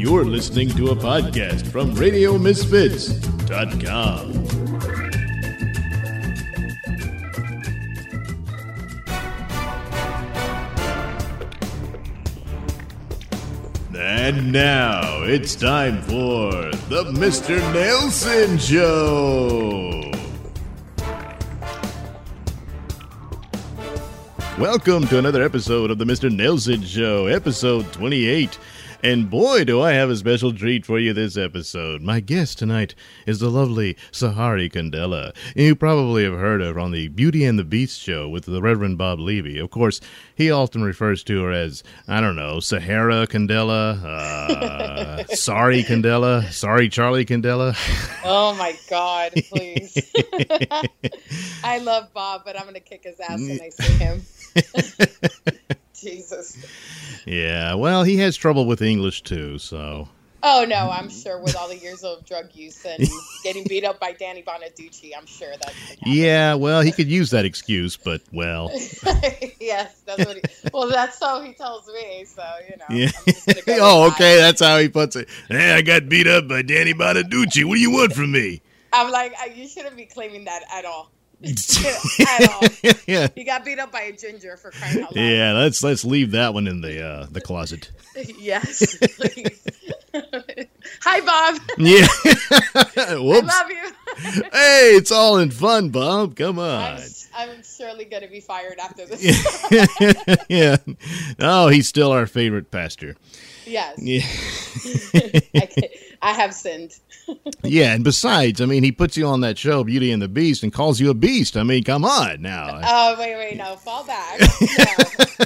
You're listening to a podcast from RadioMisfits.com. And now it's time for the Mr. Nailsin Show. Welcome to another episode of the Mr. Nailsin Show, episode 28. And boy, do I have a special treat for you this episode. My guest tonight is the lovely Sahari Candela. You probably have heard of her on the Beauty and the Beast show with the Reverend Bob Levy. Of course, he often refers to her as, I don't know, Sahara Candela, uh, Sorry Candela, Sorry Charlie Candela. Oh my God, please. I love Bob, but I'm going to kick his ass when I see him. Jesus. Yeah, well, he has trouble with English too, so. Oh no, I'm sure with all the years of drug use and getting beat up by Danny Bonaduce, I'm sure that. Yeah, well, he could use that excuse, but well. yes, that's what. He, well, that's how he tells me. So you know. Yeah. Go oh, okay, that. that's how he puts it. Hey, I got beat up by Danny Bonaduce. What do you want from me? I'm like, you shouldn't be claiming that at all. At all. yeah. He got beat up by a ginger for crying out loud. Yeah, let's let's leave that one in the uh, the closet. yes, please. Hi, Bob. Yeah. Whoops. I love you. hey, it's all in fun, Bob. Come on. I'm, I'm surely going to be fired after this. yeah. Oh, he's still our favorite pastor. Yes. Yeah. I, have sinned. yeah, and besides, I mean, he puts you on that show, Beauty and the Beast, and calls you a beast. I mean, come on now. Oh, wait, wait, no, fall back. No,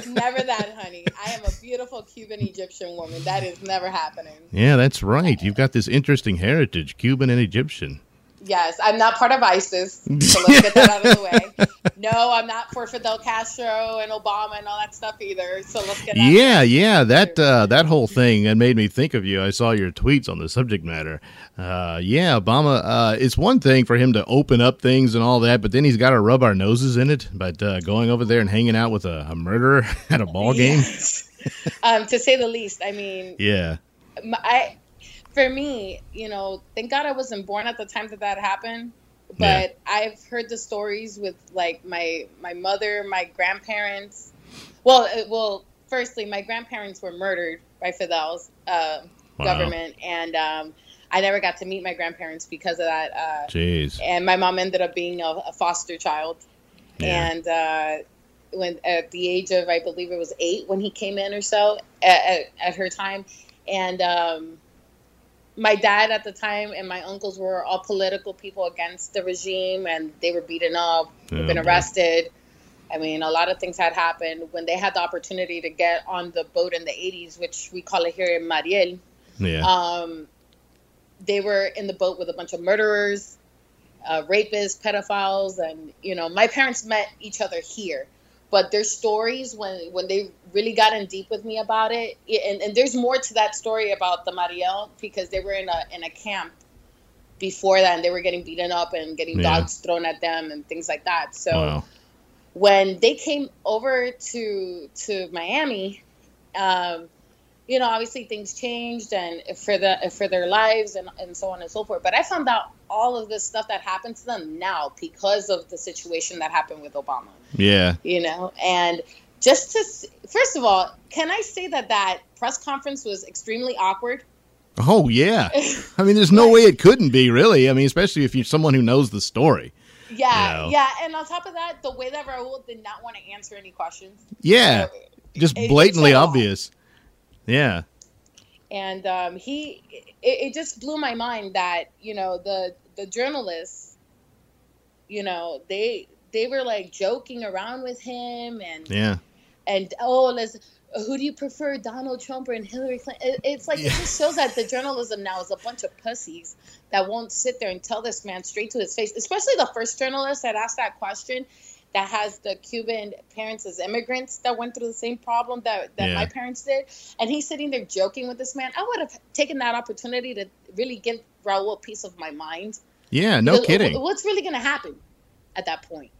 never that, honey. I am a beautiful Cuban Egyptian woman. That is never happening. Yeah, that's right. You've got this interesting heritage, Cuban and Egyptian. Yes, I'm not part of ISIS. So let's get that out of the way. No, I'm not for Fidel Castro and Obama and all that stuff either. So let's get. Yeah, yeah, that uh, that whole thing that made me think of you. I saw your tweets on the subject matter. Uh, yeah, Obama. Uh, it's one thing for him to open up things and all that, but then he's got to rub our noses in it. But uh, going over there and hanging out with a, a murderer at a ball game, yes. um, to say the least. I mean, yeah. I for me, you know, thank God I wasn't born at the time that that happened. But yeah. I've heard the stories with like my my mother, my grandparents. Well, it, well, firstly, my grandparents were murdered by Fidel's uh, wow. government, and um, I never got to meet my grandparents because of that. Uh, Jeez. And my mom ended up being a, a foster child, yeah. and uh, when at the age of I believe it was eight when he came in or so at, at, at her time, and um, my dad at the time and my uncles were all political people against the regime and they were beaten up, oh, been arrested. I mean, a lot of things had happened when they had the opportunity to get on the boat in the 80s, which we call it here in Mariel. Yeah. Um, they were in the boat with a bunch of murderers, uh, rapists, pedophiles, and you know, my parents met each other here but their stories when when they really got in deep with me about it and, and there's more to that story about the mariel because they were in a in a camp before that and they were getting beaten up and getting yeah. dogs thrown at them and things like that so wow. when they came over to to miami um, you know, obviously things changed and for the for their lives and, and so on and so forth. But I found out all of this stuff that happened to them now because of the situation that happened with Obama. Yeah. You know, and just to first of all, can I say that that press conference was extremely awkward? Oh yeah. I mean, there's no way it couldn't be really. I mean, especially if you're someone who knows the story. Yeah, you know? yeah, and on top of that, the way that Raul did not want to answer any questions. Yeah, so, just blatantly obvious. Yeah. And um, he, it, it just blew my mind that you know the the journalists, you know they they were like joking around with him and yeah and oh let's who do you prefer donald trump or hillary clinton it, it's like yeah. it just shows that the journalism now is a bunch of pussies that won't sit there and tell this man straight to his face especially the first journalist that asked that question that has the Cuban parents as immigrants that went through the same problem that, that yeah. my parents did. And he's sitting there joking with this man. I would have taken that opportunity to really give Raul a piece of my mind. Yeah, no because kidding. What's really going to happen at that point?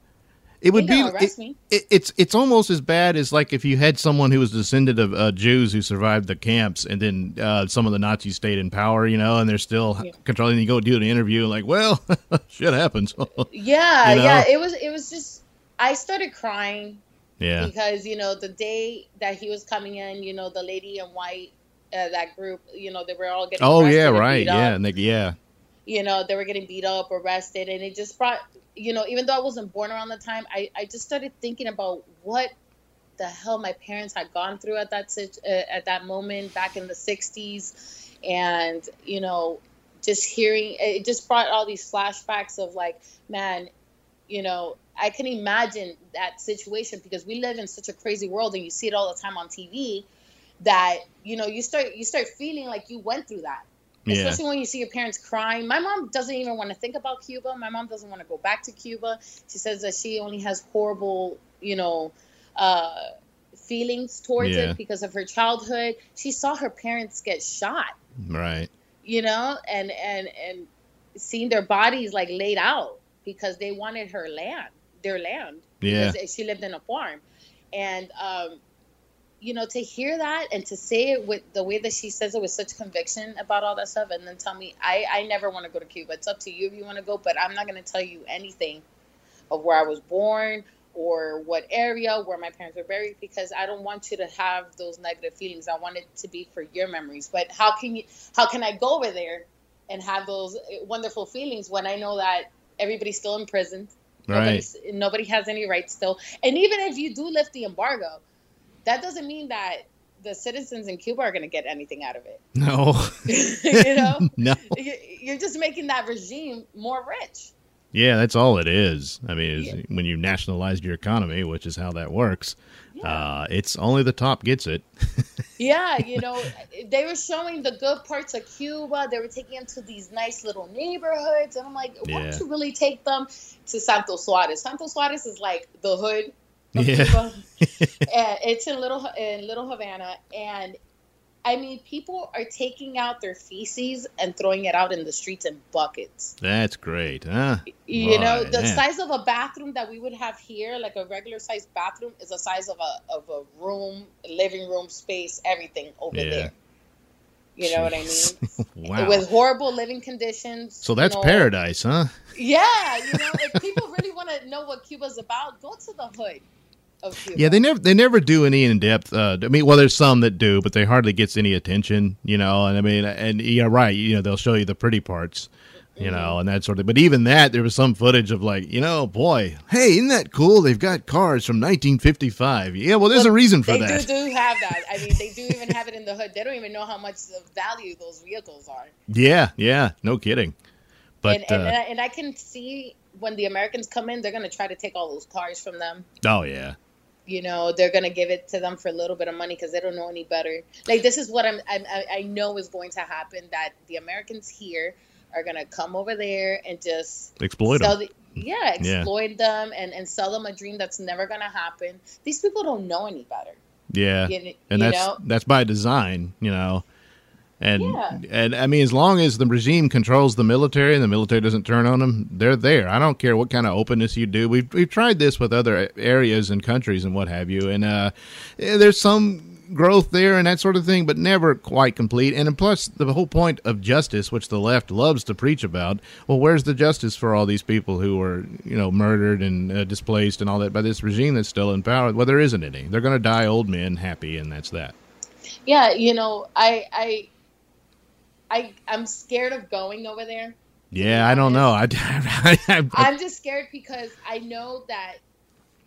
It would be. arrest it- me. it- it's it's almost as bad as like if you had someone who was descended of uh, Jews who survived the camps, and then uh, some of the Nazis stayed in power, you know, and they're still Yeah. controlling. You go do an interview, like, well, shit happens. Yeah, You know? yeah. It was it was just I started crying yeah, because you know the day that he was coming in, you know the lady in white, uh, that group, you know they were all getting. Oh yeah, right. Yeah, and they, yeah, you know they were getting beat up arrested and it just brought you know even though i wasn't born around the time i, I just started thinking about what the hell my parents had gone through at that uh, at that moment back in the 60s and you know just hearing it just brought all these flashbacks of like man you know i can imagine that situation because we live in such a crazy world and you see it all the time on tv that you know you start you start feeling like you went through that yeah, especially when you see your parents crying. My mom doesn't even want to think about Cuba. My mom doesn't want to go back to Cuba. She says that she only has horrible, you know, uh, feelings towards Yeah. it because of her childhood. She saw her parents get shot, right. you know, and and and seeing their bodies like laid out because they wanted her land, their land. Yeah, she lived in a farm, and um, you know, to hear that and to say it with the way that she says it with such conviction about all that stuff, and then tell me, I, I never want to go to Cuba. It's up to you if you want to go, but I'm not going to tell you anything of where I was born or what area where my parents were buried because I don't want you to have those negative feelings. I want it to be for your memories. But how can you? How can I go over there and have those eh, wonderful feelings when I know that everybody's still in prison? right. Nobody's, nobody has any rights still. And even if you do lift the embargo, that doesn't mean that the citizens in Cuba are going to get anything out of it. No, you know, no. You- you're just making that regime more rich. Yeah, that's all it is. I mean, is when you nationalized your economy, which is how that works. Yeah. Uh, it's only the top gets it. Yeah, you know, they were showing the good parts of Cuba. They were taking them to these nice little neighborhoods, and I'm like, why Yeah. don't you really take them to Santo Suarez? Santo Suarez is like the hood Yeah. Cuba. it's in little in Little Havana, and I mean, people are taking out their feces and throwing it out in the streets in buckets. That's great, huh? You know, the size of a bathroom that we would have here, like a regular sized bathroom, is the size of a of a room, living room space, everything over Yeah. there. You know what I mean? Wow. With horrible living conditions. so you that's know. paradise, huh? Yeah, you know, if people really want to know what Cuba's about, go to the hood of Cuba. Yeah, they never they never do any in depth. Uh, I mean, well, there's some that do, but they hardly gets any attention. You know, and I mean, and yeah, right. You know, they'll show you the pretty parts. You Mm-hmm. know, and that sort of. Thing. But even that, there was some footage of like, you know, boy, hey, isn't that cool? They've got cars from 1955. Yeah, well, there's a reason for they that. do do have that. I mean, they do even have it in the hood. They don't even know how much the value those vehicles are. Yeah, yeah, no kidding. But and, and, uh, and, I, and I can see when the Americans come in, they're going to try to take all those cars from them. oh yeah, You know, they're going to give it to them for a little bit of money because they don't know any better. Like this is what I'm, I'm I I know is going to happen. That the Americans here are going to come over there and just exploit them. the, yeah, exploit them and, and sell them a dream that's never going to happen. These people don't know any better. Yeah, You, and you that's know? that's by design, you know. And Yeah. and I mean, as long as the regime controls the military and the military doesn't turn on them, they're there. I don't care what kind of openness you do. We've we've tried this with other areas and countries and what have you, and uh, eh, there's some growth there and that sort of thing, but never quite complete. And plus, the whole point of justice, which the left loves to preach about, well, where's the justice for all these people who were you know murdered and uh, displaced and all that by this regime that's still in power? Well, there isn't any. They're going to die old men happy, and that's that. Yeah, you know, I I I I'm scared of going over there. Yeah, I don't know. I, I, I, I'm just scared because I know that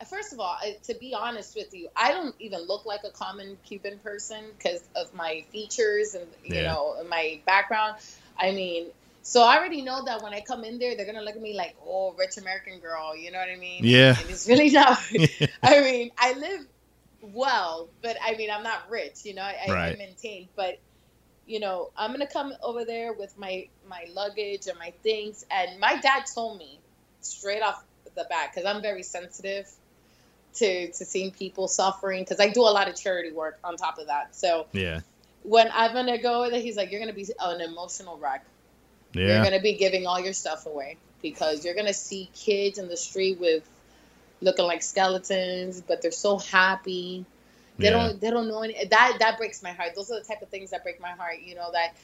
first of all, to be honest with you, I don't even look like a common Cuban person because of my features and you Yeah. know my background. I mean, so I already know that when I come in there, they're gonna look at me like, "Oh, rich American girl," you know what I mean? Yeah. And it's really not. I mean, I live well, but I mean, I'm not rich. You know, I, I maintain, but you know, I'm gonna come over there with my my luggage and my things. And my dad told me straight off the bat because I'm very sensitive to to seeing people suffering because I do a lot of charity work on top of that. So yeah, when I'm gonna go there, he's like, "You're gonna be an emotional wreck. You're gonna be giving all your stuff away because you're gonna see kids in the street with." looking like skeletons, but they're so happy. They Yeah. don't they don't know any that that breaks my heart. Those are the type of things that break my heart, you know, that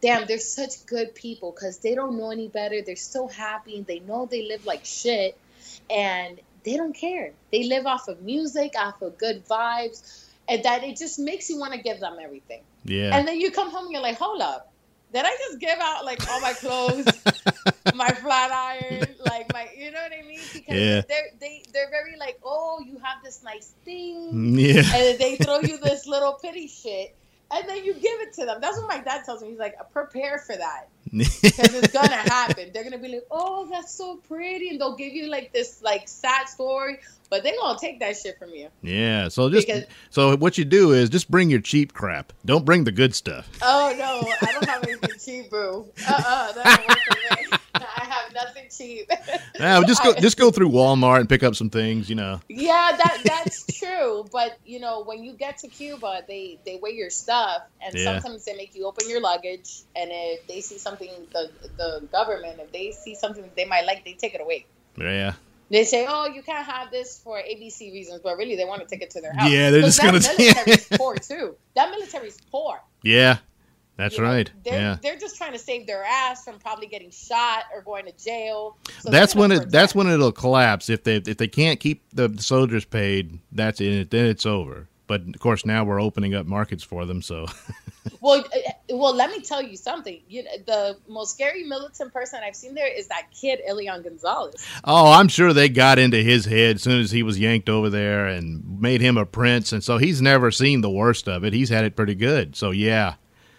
damn, they're such good people because they don't know any better. They're so happy. They know they live like shit and they don't care. They live off of music, off of good vibes, and that it just makes you want to give them everything. Yeah. And then you come home and you're like, hold up. Did I just give out like all my clothes, my flat iron, like my, you know what I mean? Because Yeah. they're they they're very like, oh, you have this nice thing, mm, yeah. and then they throw you this little pity shit, and then you give it to them. That's what my dad tells me. He's like, prepare for that because it's gonna happen. They're gonna be like, oh, that's so pretty, and they'll give you like this like sad story, but they're gonna take that shit from you. yeah. So just Because- so what you do is just bring your cheap crap. Don't bring the good stuff. Oh no, I don't have anything cheap, boo. Uh uh that don't work for me. Nothing cheap. Yeah, just go just go through Walmart and pick up some things. You know. Yeah, that that's true. But you know, when you get to Cuba, they they weigh your stuff, and Yeah. sometimes they make you open your luggage. And if they see something, the the government, if they see something that they might like, they take it away. Yeah. They say, "Oh, you can't have this for ABC reasons," but really, they want to take it to their house. Yeah, they're just that gonna- That military's poor too. That military's poor. Yeah. That's You know, right. They're, yeah. they're just trying to save their ass from probably getting shot or going to jail. So that's when it. That's when it'll collapse if they if they can't keep the soldiers paid that's it then it's over but of course now we're opening up markets for them so Well, uh, well, let me tell you something. You know, the most scary militant person I've seen there is that kid Elian Gonzalez. oh i'm sure they got into his head as soon as he was yanked over there and made him a prince and so he's never seen the worst of it he's had it pretty good so yeah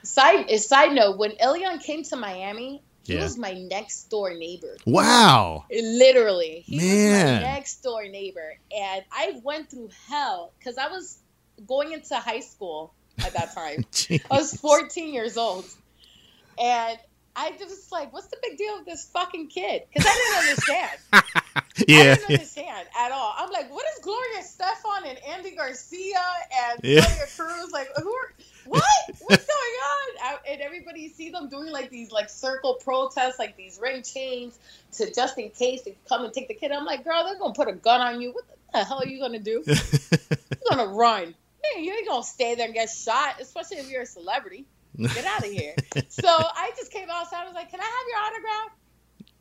Side eh, side note: When Elian came to Miami, he Yeah. was my next door neighbor. wow Literally, he was my next door neighbor, and I went through hell because I was going into high school at that time. I was 14 years old, and I just was like, "What's the big deal with this fucking kid?" Because I didn't understand. yeah, I didn't understand at all. I'm like, what is Gloria Estefan and Andy Garcia and Yeah. Gloria Cruz? Like, who are, what? What's going on? I, and everybody see them doing like these like circle protests, like these ring chains to just in case they come and take the kid. I'm like, girl, they're gonna put a gun on you. What the hell are you gonna do? You're gonna run. Man, you ain't gonna stay there and get shot, especially if you're a celebrity. Get out of here. so I just came outside. I was like, "Can I have your autograph?"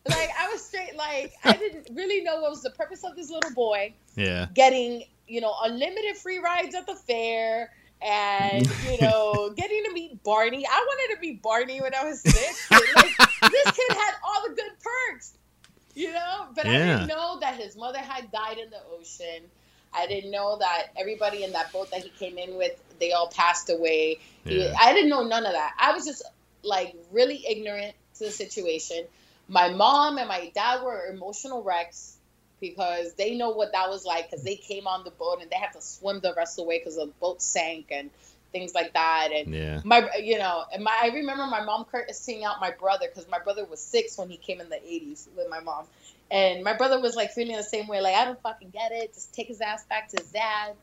Like I was straight. Like I didn't really know what was the purpose of this little boy yeah getting, you know, unlimited free rides at the fair, and you know, getting to meet Barney. I wanted to meet Barney when I was six. like this kid had all the good perks, you know. But I didn't know that his mother had died in the ocean. I didn't know that everybody in that boat that he came in with, they all passed away. He- Yeah. I didn't know none of that. I was just like really ignorant to the situation. My mom and my dad were emotional wrecks because they know what that was like because they came on the boat and they had to swim the rest of the way because the boat sank and things like that. And yeah my, you know, and my I remember my mom courtesying out my brother because my brother was six when he came in the '80s with my mom. And my brother was like feeling the same way, like I don't fucking get it. Just take his ass back to his dad,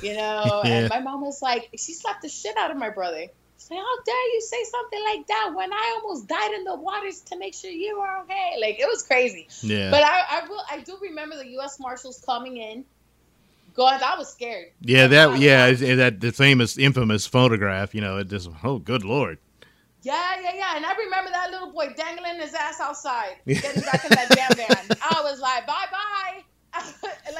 you know. Yeah. And my mom was like, she slapped the shit out of my brother. Like, how dare you say something like that when I almost died in the waters to make sure you were okay? Like it was crazy. yeah But I, I will, I do remember the U.S. Marshals coming in. God, I was scared. yeah that yeah that the famous infamous photograph you know it just oh good lord Yeah, yeah, yeah. And I remember that little boy dangling his ass outside, getting back in that damn van. I was like, bye bye.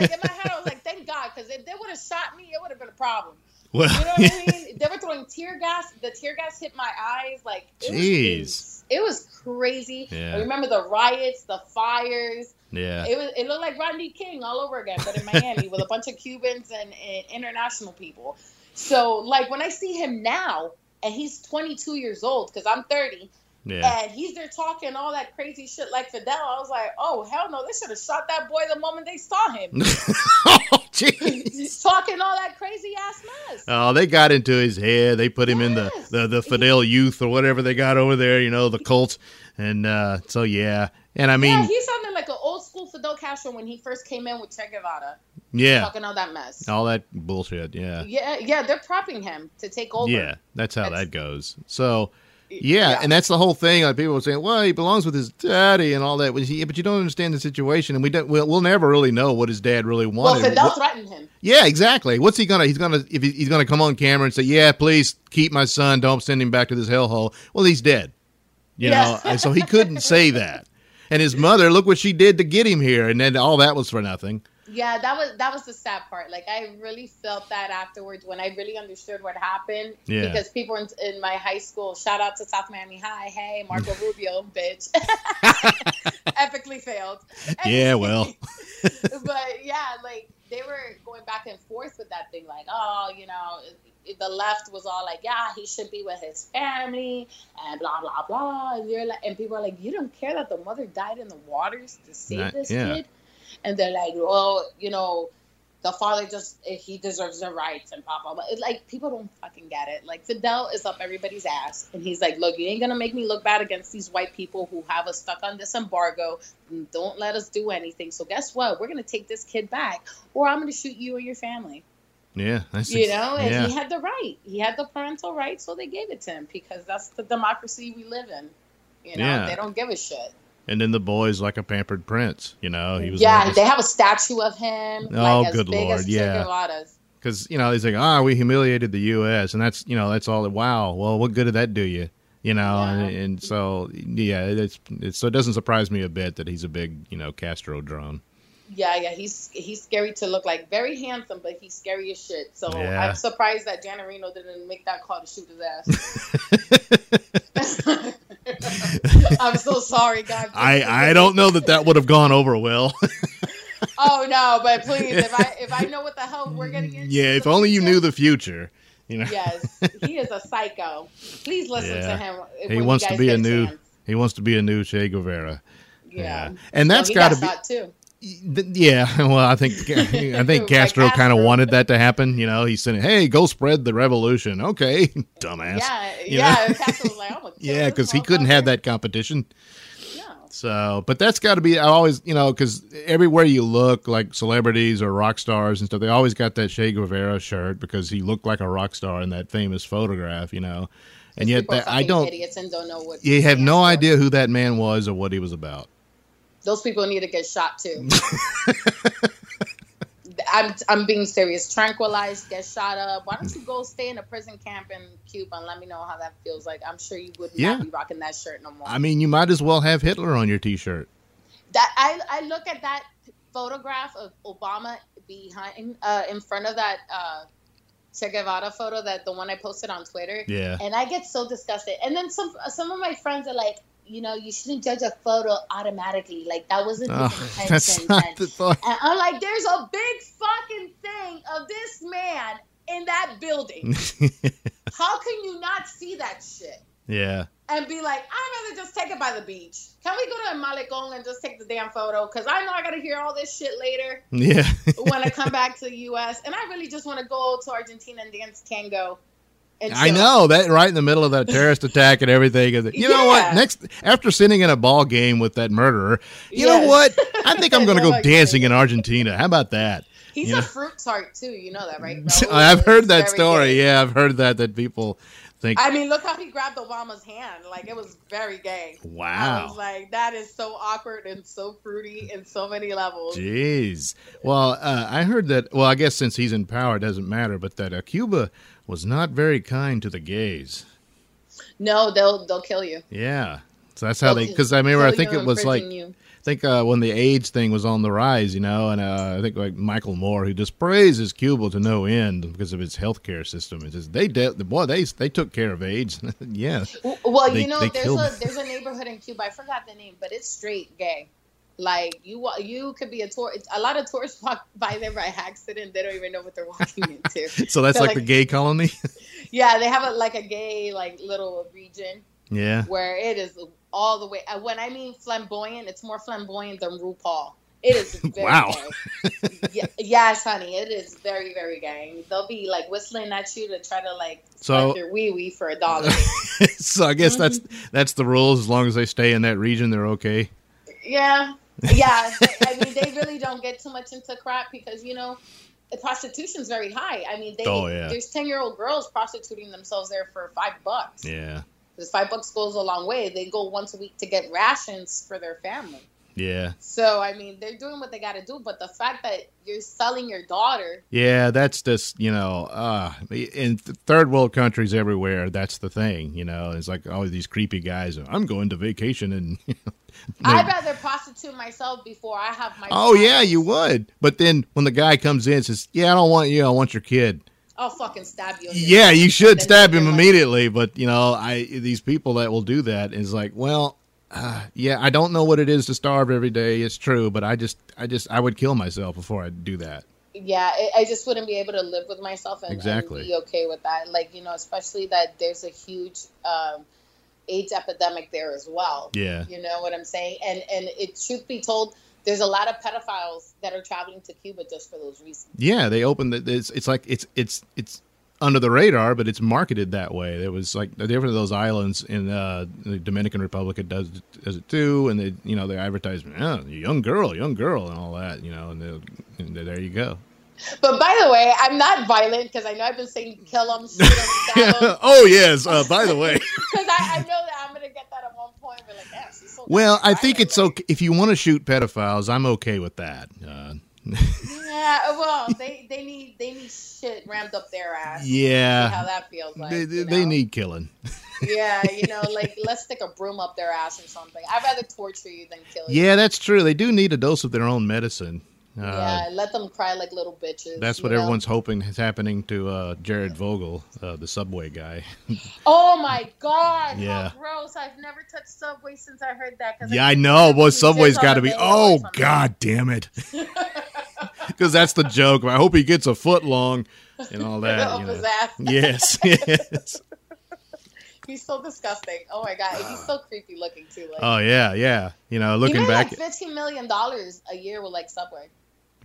like in my head, I was like, thank God, because if they would have shot me, it would have been a problem. Well You know what I mean? They were throwing tear gas. The tear gas hit my eyes. Like, it Jeez. was, it was crazy. Yeah. I remember the riots, the fires. yeah It was. It looked like Rodney King all over again, but in Miami with a bunch of Cubans and, and international people. So, like when I see him now, and he's 22 years old because I'm 30, yeah and he's there talking all that crazy shit like Fidel. I was like, oh hell no, they should have shot that boy the moment they saw him. jeez talking all that crazy ass mess. Oh, they got into his head. They put him in the, the, the Fidel Youth or whatever they got over there, you know, the cult. And uh, so, yeah. And I mean, yeah, he sounded like an old school Fidel Castro when he first came in with Che Guevara, yeah, talking all that mess. all that bullshit. Yeah. Yeah, yeah, they're propping him to take over. Yeah, that's how That's- that goes. So, Yeah, Yeah. and that's the whole thing. Like people were saying, "Well, he belongs with his daddy and all that." But you but you don't understand the situation, and we don't. We'll, we'll never really know what his dad really wanted. Well. Fidel What- threatened him. yeah, exactly. What's he gonna? He's gonna if he, he's gonna come on camera and say, "Yeah, please keep my son. Don't send him back to this hellhole." Well, he's dead. You Yeah. know, and so he couldn't say that. And his mother, look what she did to get him here, and then all that was for nothing. Yeah, that was that was the sad part. Like I really felt that afterwards when I really understood what happened. Yeah. Because people in, in my high school, shout out to South Miami High, hey Marco Rubio, bitch, epically failed. Yeah, well. but yeah, like they were going back and forth with that thing, like, oh, you know, the left was all like, yeah, he should be with his family and blah blah blah. And you're like, and people are like, you don't care that the mother died in the waters to save Not- this yeah. kid, and they're like, well, you know. The father just eh, he deserves the rights and blah blah blah. It's like people don't fucking get it. Like Fidel is up everybody's ass, and he's like, "Look, you ain't gonna make me look bad against these white people who have us stuck on this embargo. and Don't let us do anything. So guess what? We're gonna take this kid back, or I'm gonna shoot you and your family. Yeah, that's You know, and yeah. he had the right. He had the parental right, so they gave it to him because that's the democracy we live in. You know, Yeah. they don't give a shit. And then the boy's like a pampered prince. You know, he was yeah, they have a statue of him. Oh, like, good Lord, yeah. Because you know he's like, "Ah, we humiliated the U.S." and that's you know that's all. Wow, well, what good did that do you? You know, and, and so yeah, it's, it's so it doesn't surprise me a bit that he's a big you know Castro drone. Yeah, yeah, he's he's scary to look like. Very handsome, but he's scary as shit. So Yeah. I'm surprised that Janet Reno didn't make that call to shoot his ass. I'm so sorry, God. I I don't know that that would have gone over well. Oh no, but please, if I if I know what the hell we're getting into, yeah, if only you future- knew the future. You know, Yes, he is a psycho. Please listen Yeah. to him. he wants to be a new chance. he wants to be a new Che Guevara. Yeah, and Well, that's he got to be. too. Yeah, well, I think I think Like Castro kind of wanted that to happen. You know, he said, "Hey, go spread the revolution." Okay, dumbass. Yeah, You yeah. Castro was like, I'm gonna kill Yeah, because he couldn't have that competition. No. So, but that's got to be. I always, you know, because everywhere you look, like celebrities or rock stars and stuff, they always got that Che Guevara shirt because he looked like a rock star in that famous photograph. You know, and yet that, I don't. Idiots and don't know what. You have no idea who that man was or what he was about. Those people need to get shot too. I'm I'm being serious. Tranquilized, get shot up. Why don't you go stay in a prison camp in Cuba and let me know how that feels like? I'm sure you would Yeah. not be rocking that shirt no more. I mean, you might as well have Hitler on your T-shirt. that I I look at that photograph of Obama behind uh, in front of that uh, Che Guevara photo that the one I posted on Twitter. Yeah. and I get so disgusted. And then some some of my friends are like, you know, you shouldn't judge a photo automatically. Like that wasn't Oh, that's intention. and, the and I'm like, there's a big fucking thing of this man in that building. How can you not see that shit? yeah. And be like, I'd rather just take it by the beach. Can we go to a Malecon and just take the damn photo? Because I know I got to hear all this shit later Yeah. when I come back to the U.S. And I really just want to go to Argentina and dance tango. And I know that right in the middle of that terrorist attack and everything. You know what? Next, after sitting in a ball game with that murderer, you Yes. know what? I think I'm going to Oh go dancing in Argentina. How about that? He's Yeah. a fruit tart too. You know that, right? Raul I've heard that story. gay. Yeah, I've heard that that people think. I mean, look how he grabbed Obama's hand. Like it was very gay. I was wow. like, that is so awkward and so fruity in so many levels. Jeez. Well, uh, I heard that. Well, I guess since he's in power, it doesn't matter. But that uh, Cuba was not very kind to the gays. No, they'll they'll kill you. Yeah. So that's how they. Because I remember, I think it was like. you. I think uh, when the AIDS thing was on the rise, you know, and uh, I think like Michael Moore, who just praises Cuba to no end because of its healthcare system. It says they de- the boy they they took care of AIDS. yeah, Well, They- you know, there's a there's a neighborhood in Cuba. I forgot the name, but it's straight gay. Like you, you could be a tour. A lot of tourists walk by there by accident. They don't even know what they're walking into. so that's So, like, like- the gay colony. yeah, they have a, like a gay like little region yeah, where it is all the way. uh, When I mean flamboyant, it's more flamboyant than RuPaul. It is very Wow. gay. Yeah, yes, honey, it is very very gay. They'll be like whistling at you to try to like So- your wee wee for a dollar. so I guess that's Mm-hmm. that's the rules. As long as they stay in that region, they're okay. Yeah, yeah. I mean, they really don't get too much into crap because you know, the prostitution's very high. I mean, they Oh, yeah. there's ten year old girls prostituting themselves there for five bucks. Yeah, because five bucks goes a long way. They go once a week to get rations for their family. Yeah. So I mean, they're doing what they got to do, but the fact that you're selling your daughter, Yeah, that's just you know, uh, in third world countries everywhere, that's the thing. You know, it's like all these creepy guys. I'm going to vacation and. You know, I'd rather prostitute myself before I have my. oh yeah, you would. But then when the guy comes in and says, "Yeah, I don't want you. I want your kid." I'll fucking stab you. Yeah, you should stab him immediately. But you know, I these people that will do that is like, well, uh, yeah, I don't know what it is to starve every day. It's true, but I just, I just, I would kill myself before I do that. Yeah, I, I just wouldn't be able to live with myself and, Exactly. and be okay with that. Like you know, especially that there's a huge um, AIDS epidemic there as well. Yeah. You know what I'm saying? And and it truth be told, there's a lot of pedophiles that are traveling to Cuba just for those reasons. Yeah, they open it. It's, it's like it's it's it's under the radar, but it's marketed that way. There was like different of those islands in uh, the Dominican Republic. It does does it too, and they you know they advertise, oh, young girl, young girl, and all that. You know, and, and there you go. But by the way, I'm not violent because I know I've been saying kill them, shoot them, oh yes. Uh, by the way, Because I, I know that I'm gonna get that at one point. Like, yeah, so well, I think it's okay if you want to shoot pedophiles. I'm okay with that. Uh, Yeah, well, they they need they need shit rammed up their ass. See how yeah, that feels like. they, you they need killing. Yeah, you know, like let's stick a broom up their ass or something. I'd rather torture you than kill you. Yeah, that's true. They do need a dose of their own medicine. Uh, yeah, let them cry like little bitches. That's what know? everyone's hoping is happening to uh, Jared Fogle, uh, the subway guy. Oh my god! Yeah. How gross! I've never touched Subway since I heard that. 'cause yeah, I think know. just Subway's got to be. Oh, god damn it! Because that's the joke. I hope he gets a foot long and all that. You know. Yes, yes. He's so disgusting. Oh my god, he's so creepy looking too. Like, Oh yeah, yeah. You know, looking back. like fifteen million dollars a year with like Subway.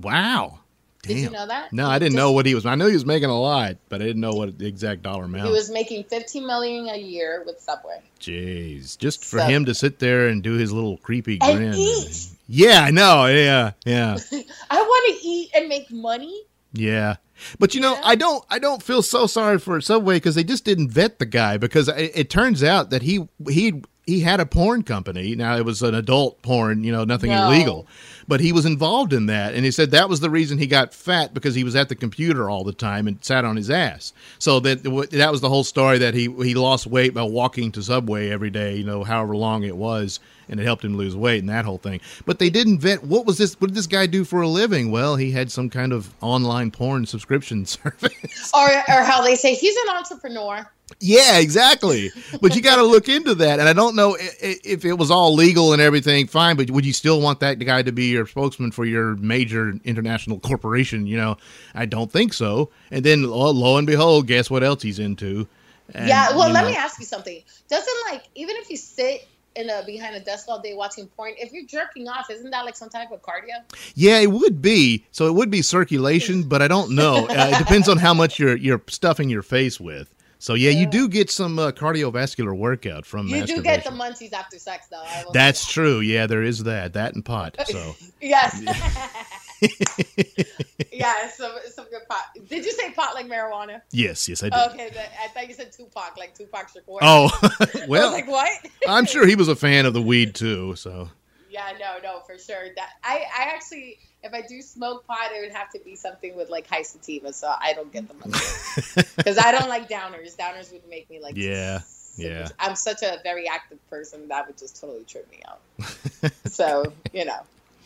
Wow. Did you know that? No, I didn't just- know what he was. I knew he was making a lot, but I didn't know what the exact dollar amount. He was making fifteen million a year with Subway. Jeez, just for So- him to sit there and do his little creepy And grin. eat. Yeah, I know. Yeah, yeah. I want to eat and make money. Yeah. But you know, Yeah. I don't I don't feel so sorry for Subway because they just didn't vet the guy because it, it turns out that he he he had a porn company. Now it was an adult porn, you know, nothing No. illegal. But he was involved in that and he said that was the reason he got fat because he was at the computer all the time and sat on his ass. So that that was the whole story that he he lost weight by walking to Subway every day, you know, however long it was and it helped him lose weight and that whole thing. But they didn't vet what was this what did this guy do for a living? Well, he had some kind of online porn subscription service. Or, or how they say he's an entrepreneur. yeah, exactly. But you got to look into that. And I don't know if it was all legal and everything, fine, but would you still want that guy to be your spokesman for your major international corporation? You know, I don't think so. And then lo, lo and behold, guess what else he's into? And, yeah. Well, let know, me ask you something. Doesn't like even if you sit in a behind a desk all day watching porn, if you're jerking off, isn't that like some type of cardio? Yeah, it would be. So it would be circulation, but I don't know. Uh, it depends on how much you're you're stuffing your face with. So yeah, you do get some uh, cardiovascular workout from You do get the munchies after sex, though. I will That's that. true. Yeah, there is that. That and pot. So Yes. yeah, some some good pot. Did you say pot like marijuana? yes, yes, I did. Okay, I thought you said Tupac, like Tupac Shakur. Oh, I well, was like what? I'm sure he was a fan of the weed too. So Yeah, no, no, for sure. That I, I actually, if I do smoke pot, it would have to be something with like high sativa, so I don't get them because I don't like downers. Downers would make me like Yeah, yeah. I'm such a very active person that would just totally trip me out. so you know,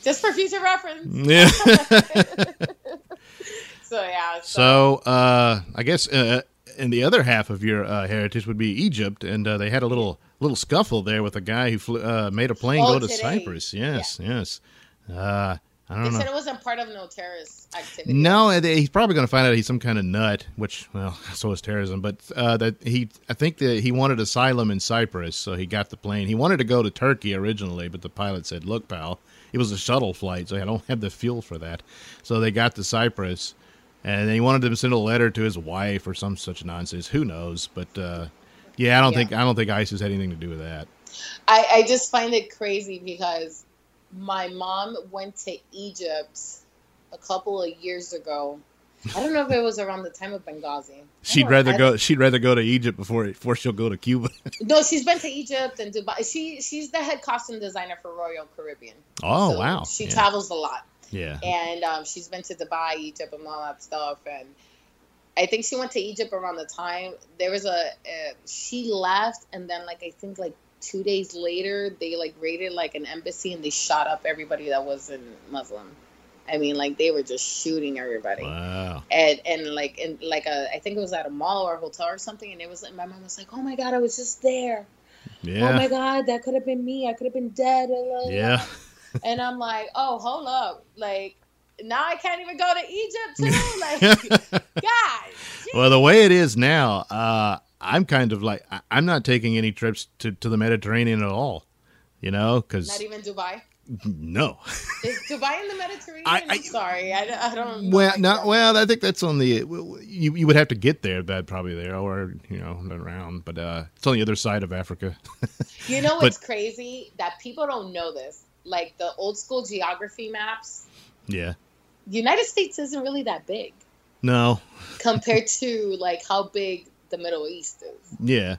just for future reference. yeah. So yeah. so uh, I guess uh, in the other half of your uh, heritage would be Egypt, and uh, they had a little little scuffle there with a guy who flew, uh, made a plane Oh, go to today. Cyprus. Yes, yes. They know. said it wasn't part of no terrorist activity. No, he's probably going to find out he's some kind of nut, which well, so is terrorism. But uh, that he, I think that he wanted asylum in Cyprus, so he got the plane. He wanted to go to Turkey originally, but the pilot said, "Look, pal, it was a shuttle flight, so I don't have the fuel for that." So they got to Cyprus, and he wanted to send a letter to his wife or some such nonsense. Who knows? But uh, yeah, I don't Yeah. think I don't think ISIS had anything to do with that. I, I just find it crazy because my mom went to Egypt a couple of years ago I don't know if it was around the time of Benghazi. She'd rather go. She'd rather go to Egypt before before she'll go to Cuba. No, she's been to Egypt and Dubai. She she's the head costume designer for Royal Caribbean. Oh So wow! She yeah. travels a lot, yeah. and um, she's been to Dubai, Egypt, and all that stuff. And I think she went to Egypt around the time there was a. Uh, she left, and then like I think like two days later, they like raided like an embassy and they shot up everybody that wasn't Muslim. I mean, like they were just shooting everybody. Wow. and and like in like a I think it was at a mall or a hotel or something, and it was my mom was like, "Oh my god, I was just there. Yeah. Oh my god, that could have been me. I could have been dead." yeah. And I'm like, "Oh, hold up, like." Now I can't even go to Egypt too. Like, God, well, the way it is now, uh, I'm kind of like I- I'm not taking any trips to, to the Mediterranean at all. You know, because not even Dubai. no. Is Dubai in the Mediterranean? I- am sorry, I, don't- I don't. know Well, like no. that. Well, I think that's on the you. You would have to get there. That probably there or you know around, but uh, it's on the other side of Africa. You know But- what's crazy? That people don't know this. Like the old school geography maps, yeah. United States isn't really that big. No. compared to like how big the Middle East is. Yeah.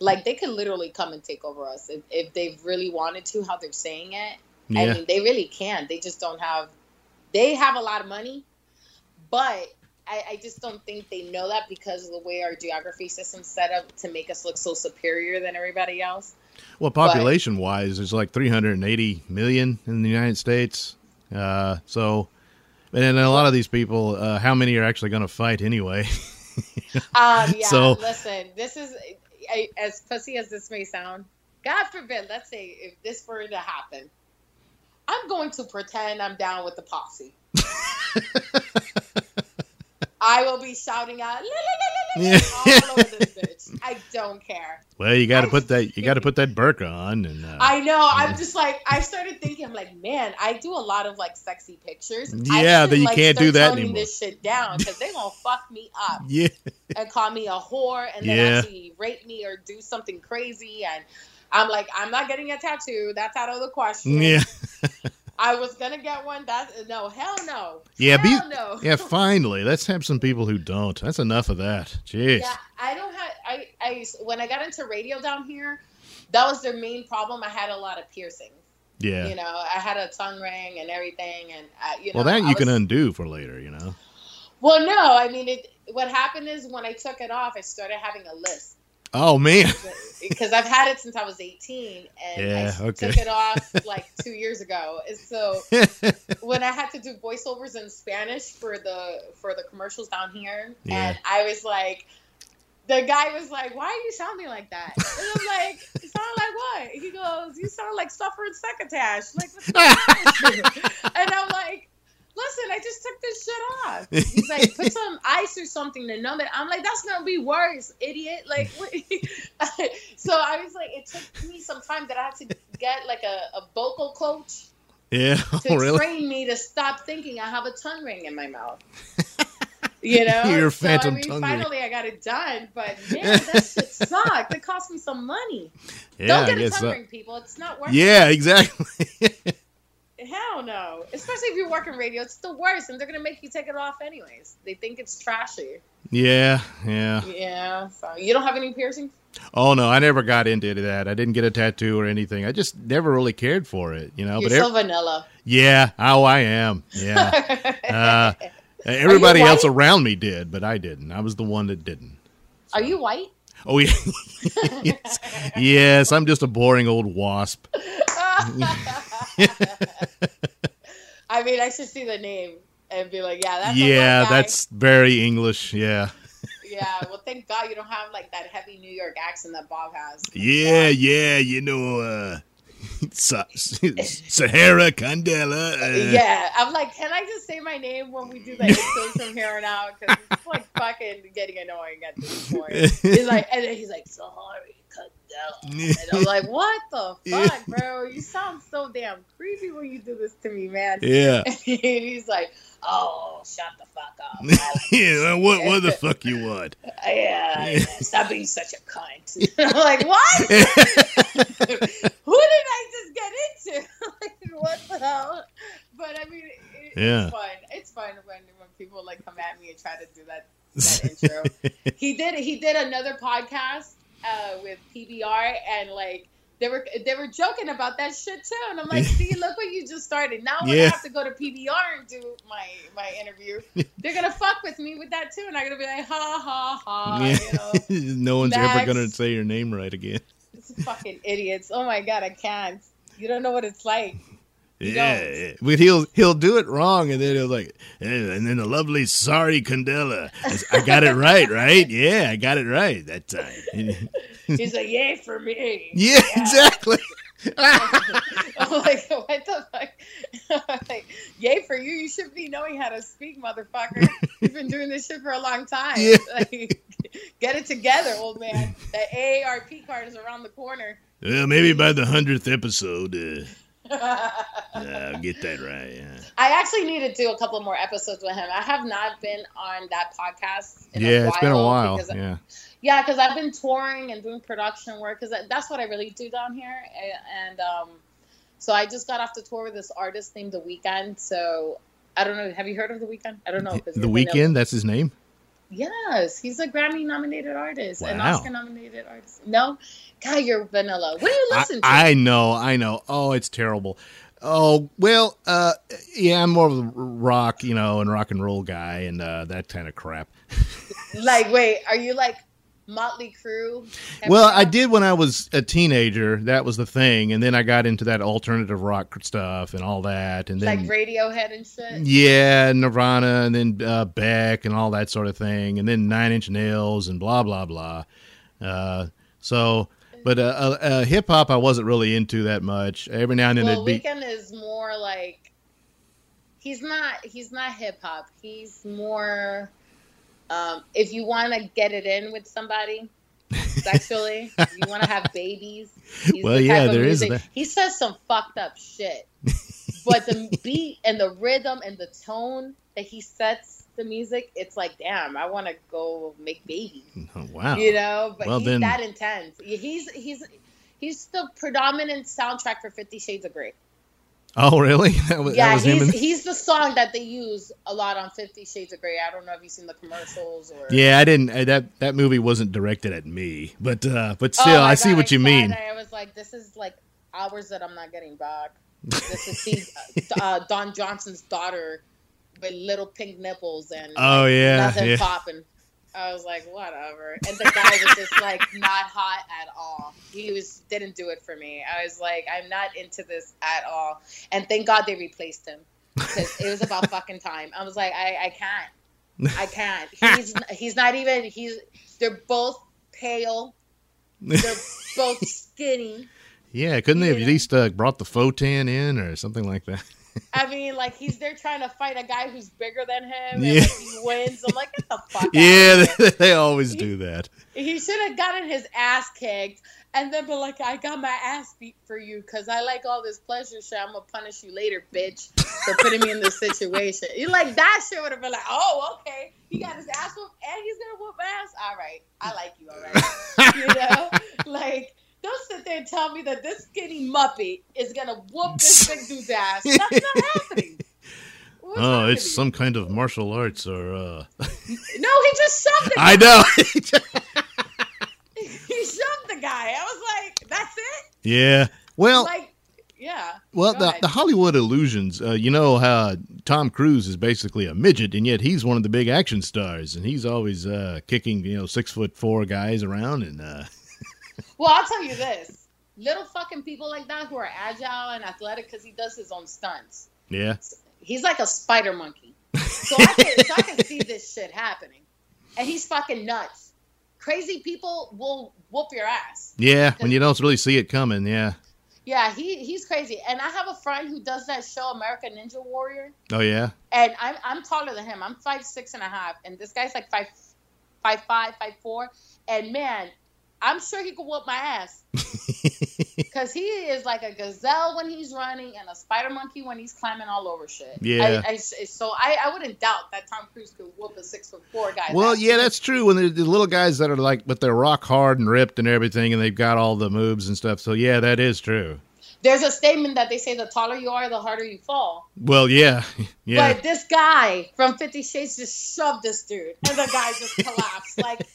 Like they could literally come and take over us if, if they really wanted to. How they're saying it, I Yeah. mean, they really can. They just don't have. They have a lot of money, but I, I just don't think they know that because of the way our geography system's set up to make us look so superior than everybody else. Well, population wise, there's like 380 million in the United States. Uh, so, and a lot of these people, uh, how many are actually going to fight anyway? Um, yeah. So- listen, this is I, as pussy as this may sound. God forbid, let's say if this were to happen, I'm going to pretend I'm down with the posse. I will be shouting out "La, la, la, la, la," Yeah. all over this bitch. I don't care. well, you got to put that you got to put that burqa on, and uh, I know. I'm just like I started thinking. I'm like, man, I do a lot of like sexy pictures. Yeah, then you like, can't do that anymore. This shit down because they gonna fuck me up. yeah, and call me a whore and then Yeah. actually rape me or do something crazy and I'm like, I'm not getting a tattoo. That's out of the question. yeah, I was gonna get one. That's no, hell no. Yeah, be- no. yeah. Finally, let's have some people who don't. That's enough of that. Jeez. Yeah, I don't have. I, I when I got into radio down here, that was their main problem. I had a lot of piercings. Yeah. You know, I had a tongue ring and everything, and uh, I, you know. well, that you can undo for later. You know. Well, no, I mean, it. What happened is when I took it off, I started having a list. Oh man. because I've had it since I was 18 and Yeah, I okay. took it off like two years ago. And so when I had to do voiceovers in Spanish for the for the commercials down here, Yeah. and I was like, the guy was like, "Why are you sounding like that?" And I'm like, "You sound like what?" He goes, "You sound like suffering succotash." Like, what's wrong with you? and I'm like. Listen, I just took this shit off. He's like, put some ice or something to numb it. I'm like, that's gonna be worse, idiot. Like, so I was like, it took me some time that I had to get like a, a vocal coach yeah. to really? train me to stop thinking I have a tongue ring in my mouth. You know, Your so, phantom I mean, tongue ring. finally I got it done, but man, that shit sucked. It cost me some money. Yeah. Don't get a tongue so. ring, people. It's not worth it. Yeah. Exactly. Hell no. Especially if you're working radio, it's the worst, and they're gonna make you take it off anyways. They think it's trashy. yeah. Yeah. Yeah. So you don't have any piercings? Oh no, I never got into that. I didn't get a tattoo or anything. I just never really cared for it, you know. You're but so vanilla. yeah, oh, I am. Yeah. Uh, everybody else around me did, but I didn't. I was the one that didn't. Are you white? Oh yeah. yes. yes, I'm just a boring old wasp. I mean, I should see the name and be like, yeah, that's yeah, that's very English. Yeah. yeah. Well, thank God you don't have like that heavy New York accent that Bob has. Yeah, yeah, you know, uh, Sa- Sahara Candela. Uh, yeah, I'm like, can I just say my name when we do the intros from here on out? Because it's like fucking getting annoying at this point. He's like, and then he's like, sorry, Candela. And I'm like, what the fuck, bro? You sound so damn creepy when you do this to me, man. Yeah. and he's like, oh, shut the fuck up. Yeah, what, what the fuck you want? yeah, yeah, stop being such a cunt. I'm like, what? Who did I just get into? like, what the hell? But I mean, it, Yeah. it's fun. It's fun when when people like come at me and try to do that that intro. he did he did another podcast uh, with PBR and like they were they were joking about that shit too. And I'm like, see, look what you just started. Now when Yeah. I have to go to PBR and do my my interview, they're gonna fuck with me with that too, and I'm gonna be like, ha ha ha, Yeah. you know, no one's ever gonna say your name right again. Fucking idiots. Oh my god, I can't. You don't know what it's like. Yeah, yeah. but he'll he'll do it wrong, and then he'll like, "Eh, and then the lovely Sahari Candela. I got it right, right? Yeah, I got it right that time. He's like, yay for me. yeah, exactly. I'm like, what the fuck? I'm like, yay for you. You should be knowing how to speak, motherfucker. You've been doing this shit for a long time. Yeah. Like, get it together, old man. That AARP card is around the corner. well, maybe by the hundredth episode, uh, uh, I'll get that right. Yeah. I actually need to do a couple more episodes with him. I have not been on that podcast. In Yeah, it's been a while. because- Yeah. Yeah, because I've been touring and doing production work because that's what I really do down here. And um, so I just got off the tour with this artist named The Weeknd. So I don't know. Have you heard of The Weeknd? I don't know. The Weeknd. That's his name. Yes, he's a Grammy nominated artist, an Oscar nominated artist. No, God, you're vanilla. What do you I, listen to? I know, I know. Oh, it's terrible. Oh well, uh, yeah, I'm more of a rock, you know, and rock and roll guy, and uh, that kind of crap. like, wait, are you like Motley Crue? Well, I did when I was a teenager. That was the thing, and then I got into that alternative rock stuff and all that, and then like Radiohead and shit. yeah, Nirvana, and then uh, Beck and all that sort of thing, and then Nine Inch Nails and blah blah blah. Uh, so, but uh, uh, uh, hip hop, I wasn't really into that much. Every now and then well, it'd be Weeknd is more like he's not he's not hip hop. He's more um, if you want to get it in with somebody sexually, you want to have babies. He's Well, the yeah, there is that. He says some fucked up shit, but the beat and the rhythm and the tone that he sets the music, it's like, damn, I want to go make babies Oh, wow. you know but Well, he's then- that intense he's he's he's the predominant soundtrack for 50 shades of gray Oh, really? That was, that yeah was him. he's, And, he's the song that they use a lot on 50 shades of gray i don't know if you've seen the commercials or yeah, I didn't. uh, That that movie wasn't directed at me, but uh, but Oh still, my I see God, what you mean. I was like, this is like hours that I'm not getting back. This is see uh, Don Johnson's daughter with little pink nipples and Oh, like, yeah, nothing yeah. popping. I was like, whatever. And the guy was just like not hot at all. He was didn't do it for me. I was like, I'm not into this at all. And thank God they replaced him because it was about fucking time. I was like, I, I can't. I can't. He's he's not even. He's they're both pale. They're both skinny. yeah, couldn't they have at least uh, brought the Fotan in or something like that? I mean, like he's there trying to fight a guy who's bigger than him, and Yeah. like, he wins. I'm like, get the fuck. yeah, of they, they always do that. He should have gotten his ass kicked and then be like, I got my ass beat for you because I like all this pleasure shit. I'm gonna punish you later, bitch, for putting me in this situation. You like that shit would have been like, oh, okay. He got his ass whooped and he's gonna whoop my ass. All right, I like you already. you know, like. Don't sit there and tell me that this skinny muppet is gonna whoop this big dude's ass. That's not happening. What's Oh, happening? it's some kind of martial arts or uh No, he just shoved the guy. I know. He shoved the guy. I was like, that's it? yeah. Well, like, yeah. well, the, ahead. the Hollywood illusions. Uh, you know how Tom Cruise is basically a midget, and yet he's one of the big action stars, and he's always uh, kicking you know six foot four guys around, and uh, Well, I'll tell you this: little fucking people like that who are agile and athletic because he does his own stunts. yeah, He's like a spider monkey. So I can, so I can see this shit happening, and he's fucking nuts. Crazy people will whoop your ass. yeah. When you don't really see it coming, yeah. Yeah, he he's crazy. And I have a friend who does that show, American Ninja Warrior. Oh yeah. and I'm I'm taller than him. I'm five six and a half, and this guy's like five five five five four. And man, I'm sure he could whoop my ass because he is like a gazelle when he's running and a spider monkey when he's climbing all over shit. Yeah. I, I, so I, I wouldn't doubt that Tom Cruise could whoop a six foot four guy. Well, yeah, that's true. When the little guys that are like, but they're rock hard and ripped and everything, and they've got all the moves and stuff. So yeah, that is true. There's a statement that they say the taller you are, the harder you fall. Well, yeah, yeah. But this guy from Fifty Shades just shoved this dude, and the guy just collapsed. Like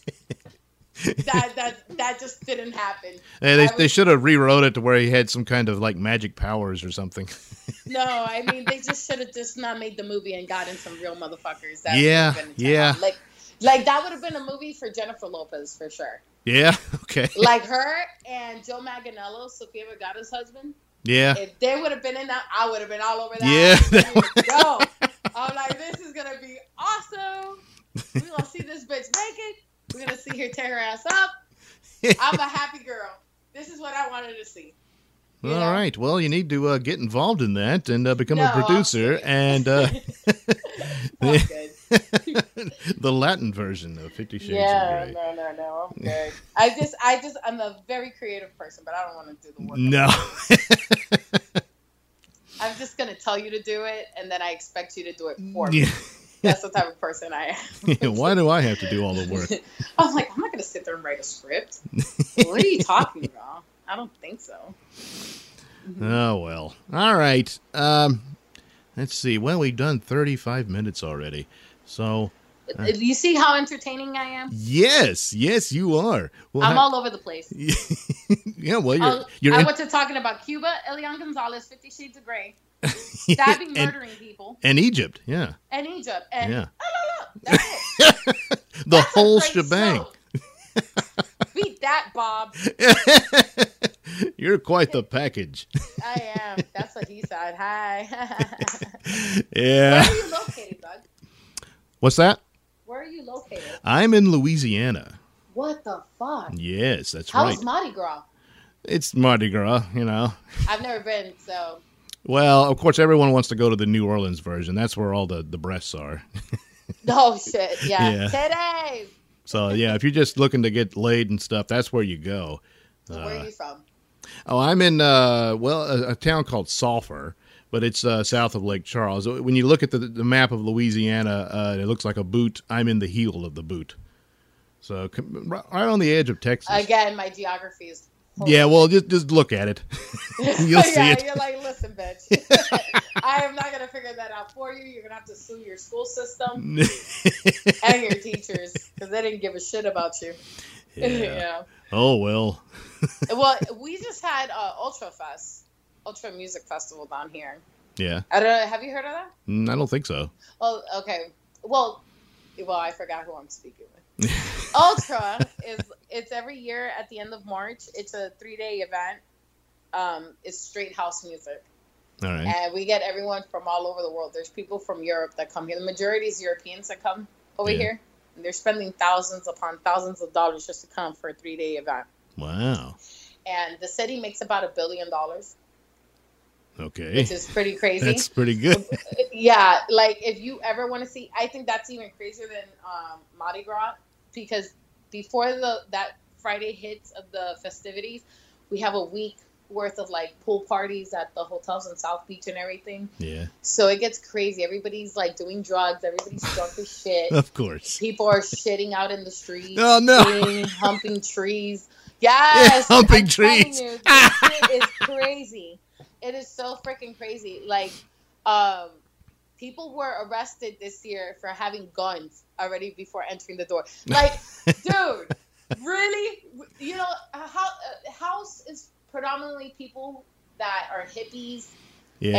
that, that, that just didn't happen. Hey, they, I they should have rewrote it to where he had some kind of like magic powers or something. No, I mean they just should have just not made the movie and gotten some real motherfuckers. That Yeah, would've been a turn yeah. Like, like that would have been a movie for Jennifer Lopez for sure. yeah. Okay. Like her and Joe Manganiello, Sofia Vergara's husband. Yeah. If they would have been in that, I would have been all over that. Yeah. to go. I'm like, this is gonna be awesome. We're gonna see this bitch naked. We're gonna see her tear her ass up. I'm a happy girl. This is what I wanted to see. All know? right. Well, you need to uh, get involved in that and uh, become No, a producer and uh, the Latin version of Fifty Shades yeah, of Grey. no, no, no. I'm good. I just, I just, I'm a very creative person, but I don't want to do the work. No. I'm just gonna tell you to do it, and then I expect you to do it for me. yeah. That's the type of person I am. Why do I have to do all the work? I was like, I'm not gonna sit there and write a script. what are you talking about? I don't think so. Mm-hmm. Oh well. All right. Um, let's see. Well, we've done thirty-five minutes already. So uh, uh, You see how entertaining I am? yes, yes, you are. Well, I'm how- all over the place. yeah. Well, you're I'll- you're I in- went to talking about Cuba, Elian Gonzalez, Fifty Shades of Grey, stabbing, and, murdering people, and Egypt. Yeah. and Egypt, and Yeah. oh, no, no, that's it. The That's whole shebang. Beat that, Bob. You're quite the package. I am. That's what he said. Hi. Yeah. Where are you located, Doug? What's that? Where are you located? I'm in Louisiana. What the fuck? Yes, that's How's right. How's Mardi Gras? It's Mardi Gras, you know. I've never been, so Well, of course, everyone wants to go to the New Orleans version. That's where all the, the breasts are. oh shit, yeah. Yeah. Titties. So, yeah, if you're just looking to get laid and stuff, that's where you go. So where are you from? Oh, I'm in, uh, well, a, a town called Sulphur, but it's uh, south of Lake Charles. When you look at the, the map of Louisiana, uh, it looks like a boot. I'm in the heel of the boot. So, right on the edge of Texas. Again, my geography is. Yeah, well, just just look at it. You'll see yeah, it. You're like, listen, bitch. I am not gonna figure that out for you. You're gonna have to sue your school system and your teachers because they didn't give a shit about you. yeah. Oh well. Well, we just had uh, Ultra Fest, Ultra Music Festival down here. Yeah. I don't know. Have you heard of that? Mm, I don't think so. Oh, okay. Well, well, I forgot who I'm speaking with. Ultra is it's every year at the end of March. It's a three day event. Um, it's straight house music, All right. and we get everyone from all over the world. There's people from Europe that come here. The majority is Europeans that come over Yeah. here. And they're spending thousands upon thousands of dollars just to come for a three day event. Wow. And the city makes about a billion dollars, Okay. which is pretty crazy. That's pretty good. yeah, like if you ever want to see, I think that's even crazier than um, Mardi Gras because before the that Friday hits of the festivities, we have a week worth of like pool parties at the hotels in South Beach and everything. Yeah. So it gets crazy. Everybody's like doing drugs. Everybody's drunk as shit. Of course. People are shitting out in the streets. Oh, no. shitting, humping trees. Yes, Yeah, humping I'm trees. you, this shit is crazy. It is so freaking crazy. Like, um, people were arrested this year for having guns already before entering the door. Like, dude, really? You know, how uh, house is predominantly people that are hippies Yeah.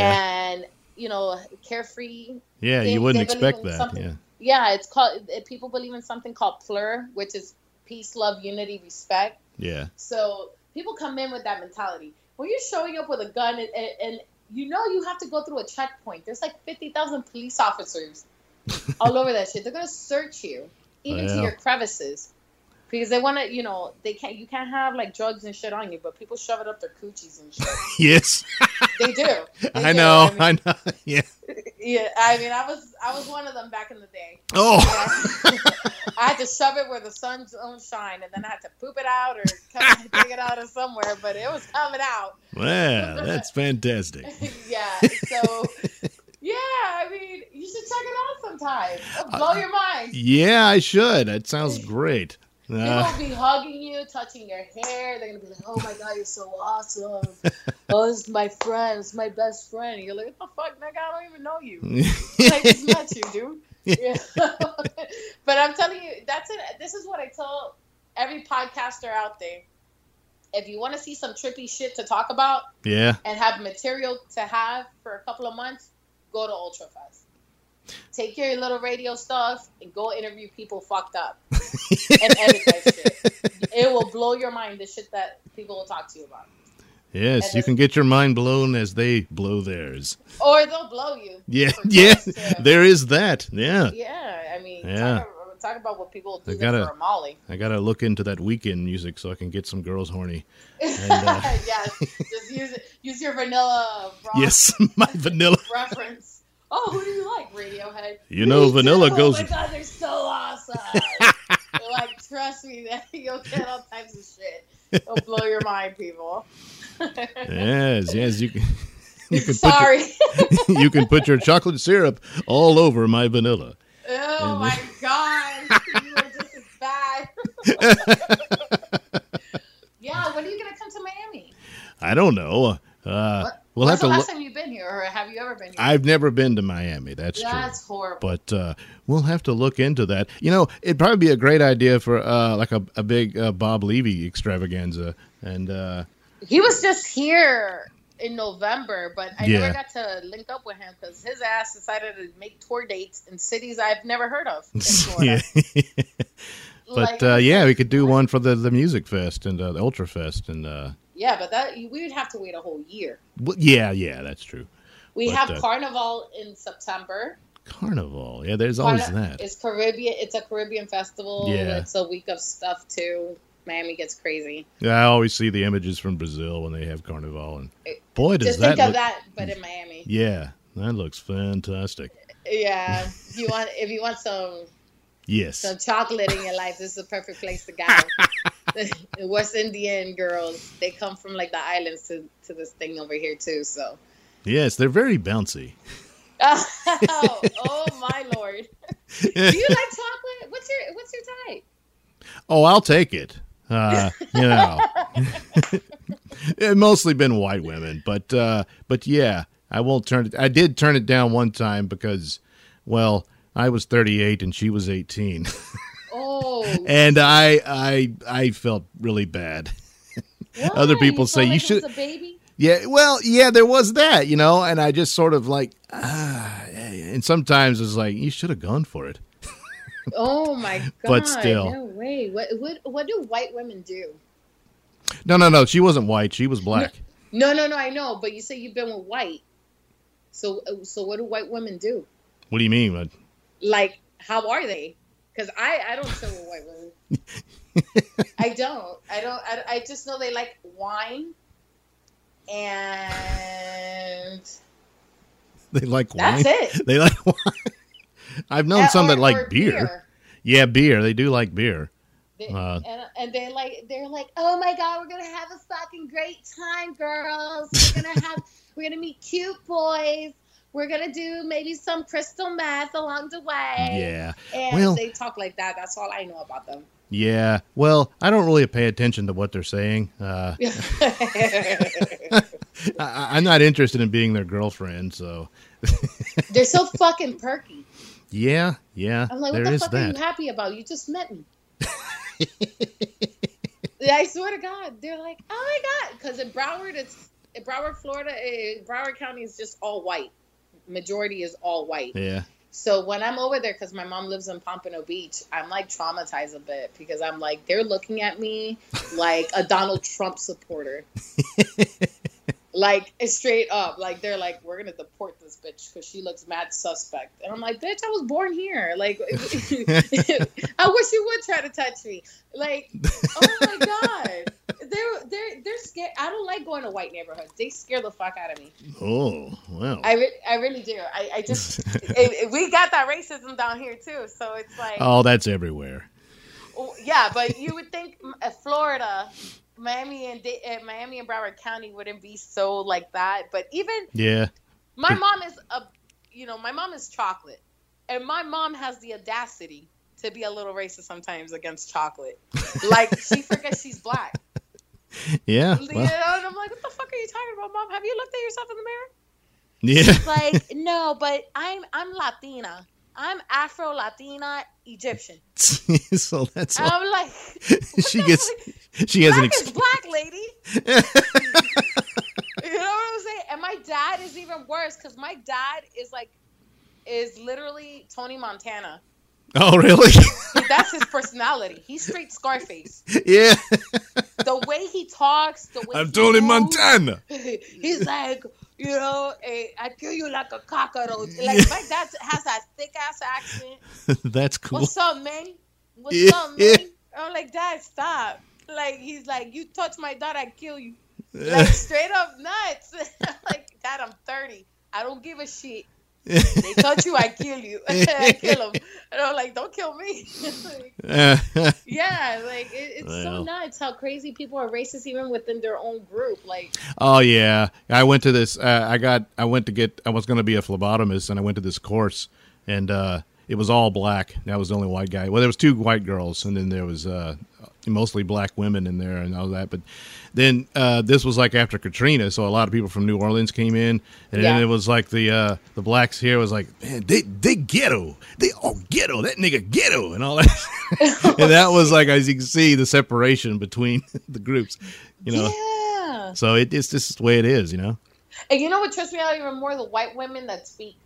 and you know carefree Yeah. they- You wouldn't expect that. Yeah. yeah, it's called. People believe in something called plur, which is peace, love, unity, respect. Yeah. So people come in with that mentality. When you're showing up with a gun and, and you know you have to go through a checkpoint, there's like fifty thousand police officers all over that shit. They're gonna search you, even to your crevices, because they want to. You know, they can't. You can't have like drugs and shit on you, but people shove it up their coochies and shit. Yes. They do. They I do. know. I mean, I know. Yeah. yeah, I mean, I was I was one of them back in the day. Oh. I had to shove it where the sun don't shine, and then I had to poop it out or dig it out of somewhere, but it was coming out. Wow. That's fantastic. yeah, so yeah, I mean, you should check it out sometime. It'll blow your mind. Yeah, I should. That sounds great. People Uh, will be hugging you, touching your hair. They're gonna be like, "Oh my god, you're so awesome! Oh, this is my friend. This is my best friend." And you're like, "What the fuck, nigga? I don't even know you. I just met you, dude." Yeah. but I'm telling you, that's it. This is what I tell every podcaster out there. If you want to see some trippy shit to talk about yeah. and have material to have for a couple of months, go to Ultrafest. Take your little radio stuff and go interview people fucked up and edit that shit. It will blow your mind the shit that people will talk to you about. Yes, you can get your mind blown as they blow theirs. Or they'll blow you. Yeah, yeah. There is that. Yeah. Yeah, I mean, Yeah. Talk, talk about what people do I gotta- for a molly. I gotta look into that Weeknd music so I can get some girls horny. And, uh, yeah, just use use your vanilla Yes, my vanilla. reference. Oh, who do you like? Radiohead. You know, Me vanilla too. goes- Oh my god, they're so awesome. Like, trust me, that you'll get all types of shit. It'll blow your mind, people. Yes, yes. You can. You can Sorry. put your, you can put your chocolate syrup all over my vanilla. oh my god, you are just as bad. yeah, when are you gonna come to Miami? I don't know. Uh, What- we'll When's have to the last look. time you've been here, or have you ever been here? I've never been to Miami. That's true. That's horrible. but uh, we'll have to look into that. You know, it'd probably be a great idea for uh, like a, a big uh, Bob Levy extravaganza, and uh, He was just here in November, but I Yeah. never got to link up with him because his ass decided to make tour dates in cities I've never heard of yeah. Like, but uh, yeah, we could do one for the the music fest and uh, the Ultra Fest, and uh, yeah, but that we would have to wait a whole year. well, yeah, yeah, that's true. We But, have uh, Carnival in September. Carnival, yeah, there's always that. It's Caribbean. It's a Caribbean festival. Yeah. It's a week of stuff too. Miami gets crazy. Yeah, I always see the images from Brazil when they have Carnival, and boy, does Just that think of that, but in Miami. Yeah, that looks fantastic. Yeah. If you want, if you want some Yes. some chocolate in your life, this is the perfect place to go. West Indian girls, they come from like the islands to, to this thing over here too. So, Yes, they're very bouncy. oh, oh my lord, do you like chocolate? What's your what's your type? Oh, I'll take it. Uh, you know, it mostly been white women, but uh, but yeah, I won't turn it. I did turn it down one time because, well, I was 38 and she was 18, Oh, and I I I felt really bad. other people You say you like should- A baby. Yeah, well, yeah, there was that, you know, and I just sort of like, ah, and sometimes it's like you should have gone for it. Oh my god! But still. no way. What what what do white women do? No, no, no, she wasn't white; she was black. No, no, no. I know, but you say you've been with white. So so what do white women do? What do you mean? What- like how are they because i i don't chill with white women i don't i don't I, I just know they like wine and They like wine. that's it They like wine. I've known some that like or beer. Yeah, beer. They do like beer. They- Uh, and, and they're like they're like oh my god we're gonna have a fucking great time girls we're gonna have we're gonna meet cute boys we're gonna do maybe some crystal meth along the way Yeah. and Well- they talk like that that's all i know about them Yeah. Well, I don't really pay attention to what they're saying. Uh, I, I'm not interested in being their girlfriend. So, they're so fucking perky yeah, yeah, I'm like, there what the fuck are you happy about? You just met me. I swear to God, they're like, oh my God, because in Broward, it's in Broward, Florida, eh, Broward County is just all white. Majority is all white. Yeah. So when I'm over there, because my mom lives in Pompano Beach, I'm like traumatized a bit because I'm like, they're looking at me like a Donald Trump supporter. like straight up, like they're like, we're gonna deport this bitch because she looks mad suspect, and I'm like, bitch, I was born here. Like, I wish you would try to touch me. Like, oh my god, they're they're they're scared. I don't like going to white neighborhoods. They scare the fuck out of me. Oh, wow, I re- I really do. I I just it, we got that racism down here too. So it's like, oh, that's everywhere. oh, yeah, but you would think uh, Florida, Miami and Da- uh, Miami and Broward County wouldn't be so like that. But even Yeah. my mom is a, you know, my mom is chocolate, and my mom has the audacity to be a little racist sometimes against chocolate. Like she forgets she's black. Yeah. You well, know, and I'm like, what the fuck are you talking about, mom? Have you looked at yourself in the mirror? yeah. Like, no, but I'm I'm Latina. I'm Afro Latina Egyptian. so that's all. I'm like, she gets. fuck? She has an. black Ex- is black, lady. you know what I'm saying? And my dad is even worse because my dad is like, is literally Tony Montana. oh really? That's his personality. He's straight Scarface. yeah. The way he talks, the way I'm Tony moves, Montana. He's like, you know, eh, I kill you like a cockroach. Like my dad has that thick ass accent. that's cool. What's up, man? What's Yeah, up, man? yeah. I'm like, Dad, stop. Like he's like, you touch my daughter, I kill you. Like straight up nuts. like, Dad, I'm 30. I don't give a shit. They touch you, I kill you. I kill them. And I'm like, don't kill me. Like, yeah, like it, it's so nuts how crazy people are racist even within their own group. Like, oh yeah, I went to this. Uh, I got. I went to get. I was going to be a phlebotomist, and I went to this course, and uh, it was all black. I was the only white guy. Well, there was two white girls, and then there was uh, mostly black women in there, and all that. But then uh, this was like after Katrina, so a lot of people from New Orleans came in, and Yeah. then it was like the uh, the blacks here was like, man, they they ghetto, they all ghetto, that nigga ghetto, and all that. and that was like, as you can see, the separation between the groups, you know. yeah. So it, it's just the way it is, you know. And you know what trips me out even more? The white women that speak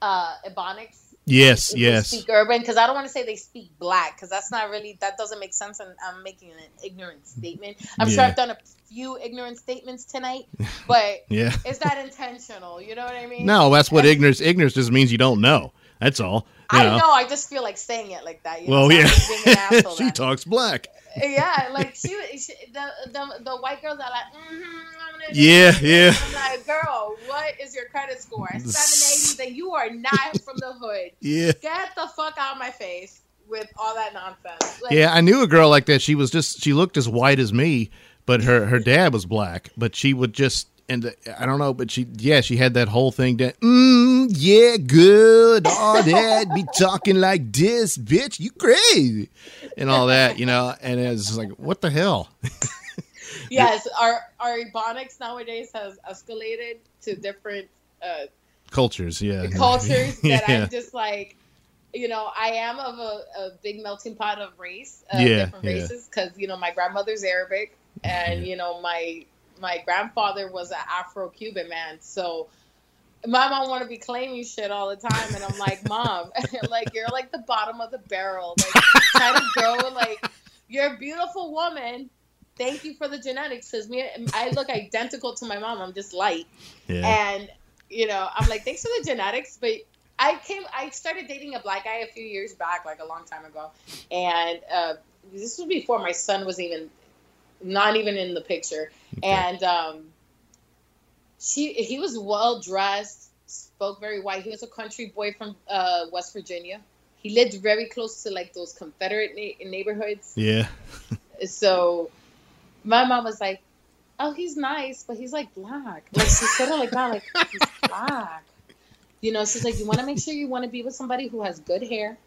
uh Ebonics. Yes, yes, Speak urban because I don't want to say they speak black because that's not really that doesn't make sense and I'm making an ignorant statement. I'm sure I've done a few ignorant statements tonight, but yeah. is that intentional? You know what I mean? No, that's what ignorance. Ignorance just means you don't know. That's all. I know. know. I just feel like saying it like that. You Well, know, yeah. so I'm just being an asshole she talks black. Yeah, like she, she the, the the white girls are like, mm-hmm, I'm gonna Yeah, this." yeah. I'm like, girl, what is your credit score? Seven eighty. Then you are not from the hood. Yeah. Get the fuck out of my face with all that nonsense. Like, Yeah, I knew a girl like that. She was just she looked as white as me, but her her dad was black. But she would just and uh, I don't know, but she yeah she had that whole thing that mm, yeah good all that be talking like this bitch you crazy and all that you know and it was just like what the hell? Yes, our our ebonics nowadays has escalated to different uh, cultures yeah. cultures that yeah. I'm just like, you know, I am of a, a big melting pot of race, uh, Yeah, different yeah. races, because you know my grandmother's Arabic, and you know my my grandfather was an Afro-Cuban man, so. My mom want to be claiming shit all the time, and I'm like, Mom, like you're like the bottom of the barrel. Like try to grow like you're a beautiful woman. Thank you for the genetics, because me, I look identical to my mom. I'm just light, yeah and you know i'm like thanks for the genetics but i came i started dating a black guy a few years back like a long time ago and uh, this was before my son was even not even in the picture Okay. and um she he was well dressed spoke very white he was a country boy from uh west virginia he lived very close to like those confederate na- neighborhoods yeah so my mom was like, "Oh, he's nice, but he's like black." Like she said it like that, like he's black. You know, she's like, "You want to make sure you want to be with somebody who has good hair,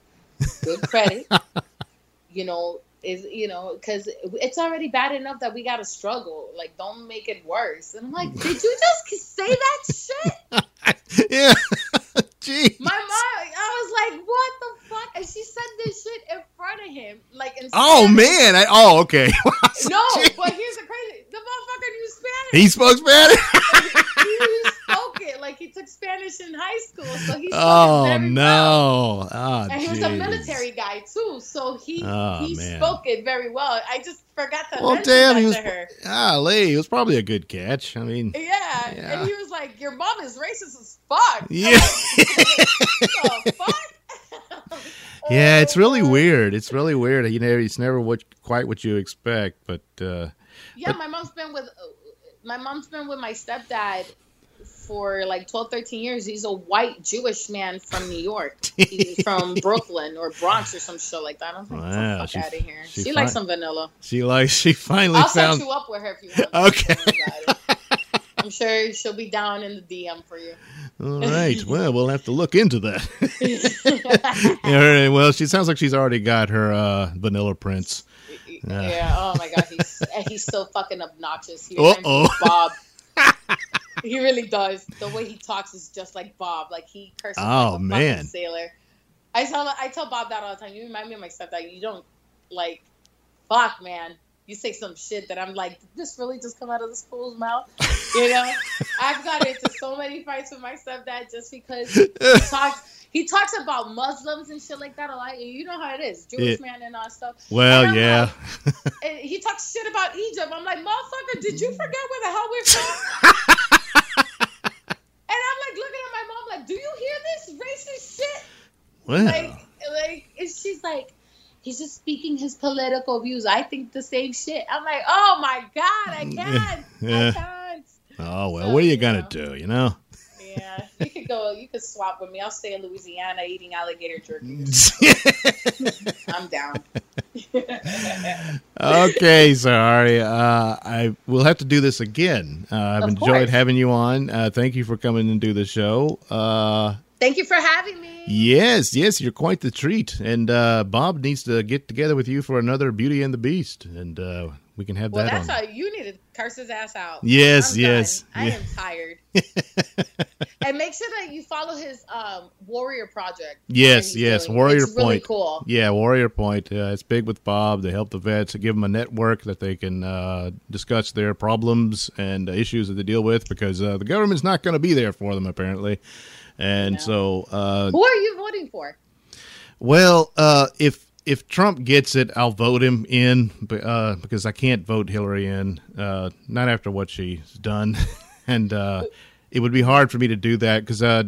good credit. you know, is you know, because it's already bad enough that we got to struggle. Like, don't make it worse." And I'm like, "Did you just say that shit?" yeah gee My mom, I was like, "What the fuck?" And she said this shit in front of him, like in oh man I, oh okay No, Gee. but here's the crazy: the motherfucker knew Spanish. he spoke Spanish he spoke it like he took Spanish in high school, so he spoke it oh very well. no oh, And he was a military guy too, so he Oh, he man. spoke it very well. I just forgot to Well, mention damn, that he was. to her. Golly, it was probably a good catch. I mean, Yeah. Yeah. and he was like, "Your mom is racist as fuck." yeah, I'm like, the fuck? yeah. It's really Oh, weird. It's really weird. You know, it's never what quite what you expect. But uh, Yeah, my mom's been with my mom's been with my stepdad for like 12, 13 years. He's a white Jewish man from New York. He's from Brooklyn or Bronx or some shit like that. I was like, Wow, fuck she- out of here. she She, likes some vanilla. she likes. she finally I'll found. set you up with her if you want. Okay. Don't worry about it. I'm sure she'll be down in the DM for you. All right. Well, we'll have to look into that. All right. Well, she sounds like she's already got her uh, Vanilla Prince. Yeah. Oh my god, he's he's so fucking obnoxious. He Uh-oh. Bob. He really does. The way he talks is just like Bob. Like he curses Oh, like a man. sailor. I tell I tell Bob that all the time. You remind me of my stepdad. You don't like, fuck, man. You say some shit that I'm like, did this really just come out of this fool's mouth? You know, I've got into so many fights with my stepdad just because he talks. He talks about Muslims and shit like that a lot. And You know how it is, Jewish man and all stuff. Well, yeah. like- he talks shit about Egypt. I'm like, motherfucker, did you forget where the hell we're from? like looking at my mom like, do you hear this racist shit? Well, Like, like, and she's like, he's just speaking his political views. I think the same shit. I'm like, oh my god, I can't, Yeah. I can't. oh well. What are you gonna Yeah. do? You know. Yeah, you could go. You could swap with me. I'll stay in Louisiana eating alligator jerky. I'm down. okay, sorry. Uh, I will have to do this again. Uh, I've Of enjoyed course. having you on. Uh, thank you for coming and do the show. Uh, Thank you for having me. yes, yes, you're quite the treat. And uh, Bob needs to get together with you for another Beauty and the Beast, and uh, we can have that. Well, that that's on. how you need to curse his ass out. Yes, I'm yes, done. I am tired. and make sure that you follow his um, Warrior Project. Yes, yes, doing. Warrior it's really Point. cool. Yeah, Warrior Point. Uh, it's big with Bob. They help the vets, they give them a network that they can uh, discuss their problems and issues that they deal with because uh, the government's not going to be there for them apparently. And No. so, uh, Who are you voting for? well, uh, if if Trump gets it, I'll vote him in uh, because I can't vote Hillary in. Uh, not after what she's done, and uh, it would be hard for me to do that because. Uh,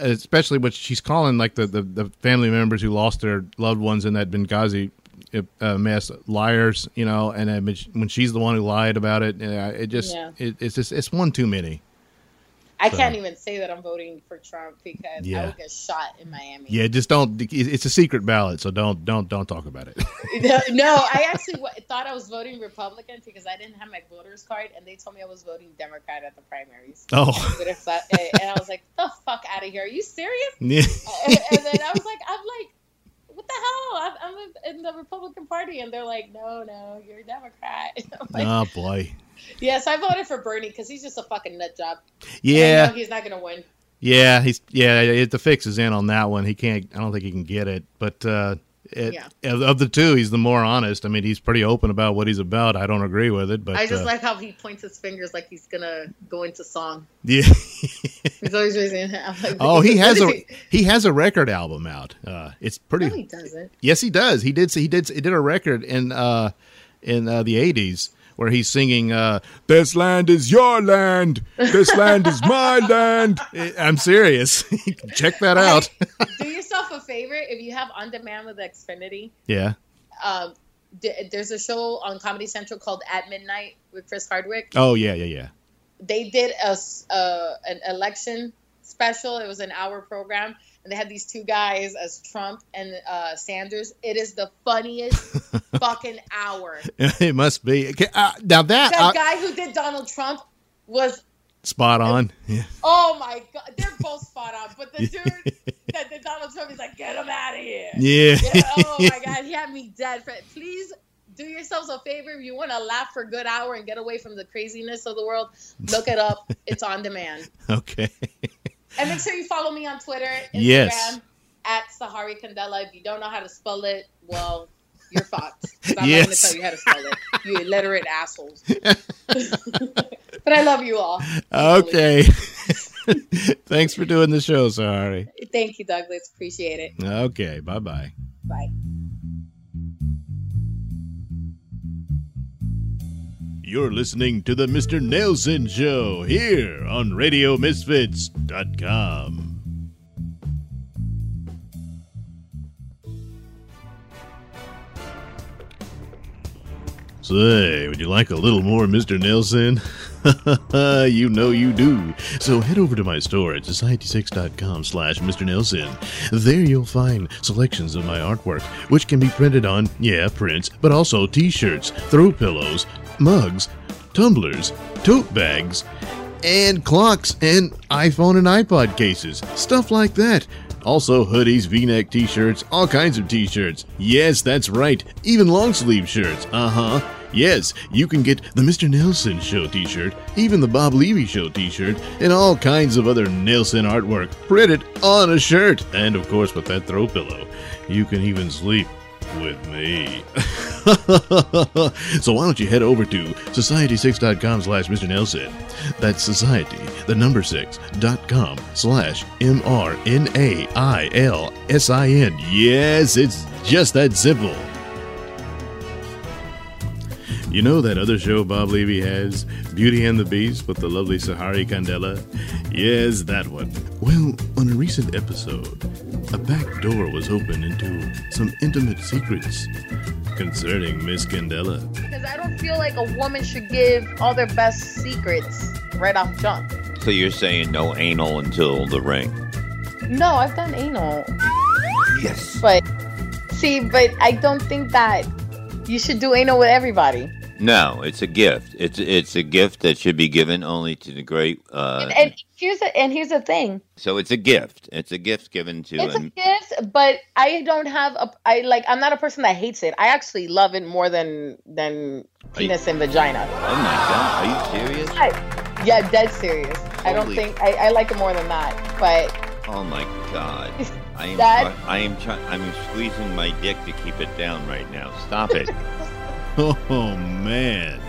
especially what she's calling like the, the, the family members who lost their loved ones in that Benghazi uh, mess liars, you know, and uh, when she's the one who lied about it, uh, it just Yeah. it, it's just it's one too many. I So- can't even say that I'm voting for Trump because Yeah. I would get shot in Miami. Yeah, just don't. It's a secret ballot, so don't don't don't talk about it. no, I actually w- thought I was voting Republican because I didn't have my voter's card, and they told me I was voting Democrat at the primaries. oh, But if I- and I was like, "The fuck out of here! Are you serious?" yeah. and then I was like, I'm like, what the hell? I'm, I'm in the Republican Party, and they're like, no, no, you're a Democrat. Like, oh boy. yes, I voted for Bernie because he's just a fucking nut job. Yeah, know he's not gonna win. yeah. He's yeah. It, the fix is in on that one. He can't. I don't think he can get it. But uh, it, Yeah. of, of the two, he's the more honest. I mean, he's pretty open about what he's about. I don't agree with it, but I just uh, like how he points his fingers like he's gonna go into song. yeah. He's always raising. I'm like, Oh, he has a he has a record album out. Uh, it's pretty. No, he doesn't. Yes, he does. He did. He did. He did a record in uh, in uh, the eighties where he's singing uh, "This land is your land. This land is my land." I'm serious. Check that out. Do yourself a favor if you have on demand with Xfinity. yeah. Um, d- there's a show on Comedy Central called At Midnight with Chris Hardwick. Oh yeah, yeah, yeah. They did a, uh, an election special. It was an hour program, and they had these two guys as Trump and uh, Sanders. It is the funniest fucking hour. it must be. Okay, uh, now that The uh, guy who did Donald Trump was spot on. Yeah. oh my god, they're both spot on. But the dude that did Donald Trump is like, get him out of here. Yeah. Yeah, oh my god, he had me dead. For, please do yourselves a favor if you want to laugh for a good hour and get away from the craziness of the world. Look it up. It's on demand. okay. And make sure you follow me on Twitter, Instagram, Yes. at Sahari Candela. If you don't know how to spell it, well, you're fucked. I'm not going to Yes. tell you how to spell it. You illiterate assholes. but I love you all. Okay. Thanks for doing the show, Sahari. Thank you, Douglas. Appreciate it. Okay. Bye bye bye. You're listening to the Mr. Nailsin Show here on RadioMisfits.com. Say, would you like a little more Mr. Nailsin? you know you do. So head over to my store at society6.com slash Mr. Nailsin. There you'll find selections of my artwork, which can be printed on, yeah, prints, but also t-shirts, throw pillows, mugs, tumblers, tote bags, and clocks and iPhone and iPod cases, stuff like that. Also, hoodies, v neck t shirts, all kinds of t shirts. Yes, that's right, even long sleeve shirts. Uh huh. Yes, you can get the Mr. Nailsin Show t shirt, even the Bob Levy Show t shirt, and all kinds of other Nailsin artwork printed on a shirt. And of course, with that throw pillow, you can even sleep with me. so why don't you head over to society6.com slash Mr. Nailsin. That's society, the number six, dot com slash M-R-N-A-I-L-S-I-N. Yes, it's just that simple. You know that other show Bob Levy has, Beauty and the Beast, with the lovely Sahari Candela? Yes, that one. Well, on a recent episode, a back door was opened into some intimate secrets concerning Miss Candela. Because I don't feel like a woman should give all their best secrets right off jump. So you're saying no anal until the ring? No, I've done anal. Yes. But see, but I don't think that you should do anal with everybody. No, it's a gift. It's it's a gift that should be given only to the great. Uh, and, and here's a, and here's the thing. So it's a gift. It's a gift given to. It's a gift, but I don't have a. I like. I'm not a person that hates it. I actually love it more than than penis you, and vagina. Oh my god! Are you serious? Yeah, yeah dead serious. Holy I don't think I, I like it more than that. But oh my god! I am. That, I am trying. I'm squeezing my dick to keep it down right now. Stop it. Oh man,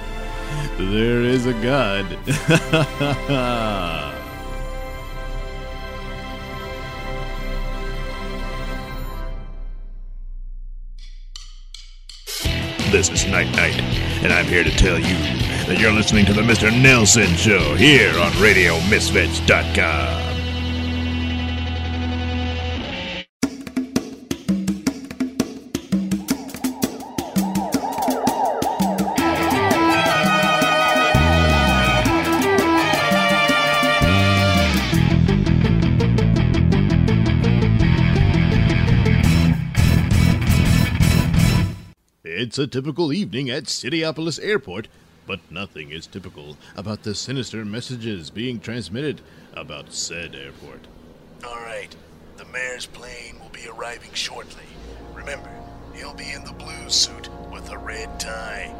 there is a God. This is Night Knight, and I'm here to tell you that you're listening to the Mr. Nailsin Show here on RadioMisfits.com. It's a typical evening at Cityopolis Airport, but nothing is typical about the sinister messages being transmitted about said airport. All right, the mayor's plane will be arriving shortly. Remember, he'll be in the blue suit with a red tie.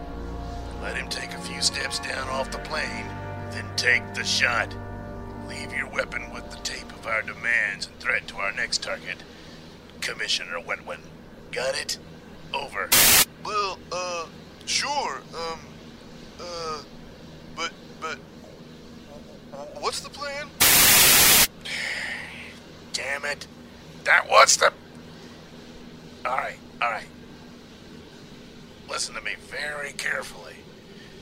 Let him take a few steps down off the plane, then take the shot. Leave your weapon with the tape of our demands and threat to our next target, Commissioner Wentwin. Got it? Over. Well, uh, sure, um, uh, but, but, what's the plan? Damn it. That was the. Alright, alright. Listen to me very carefully.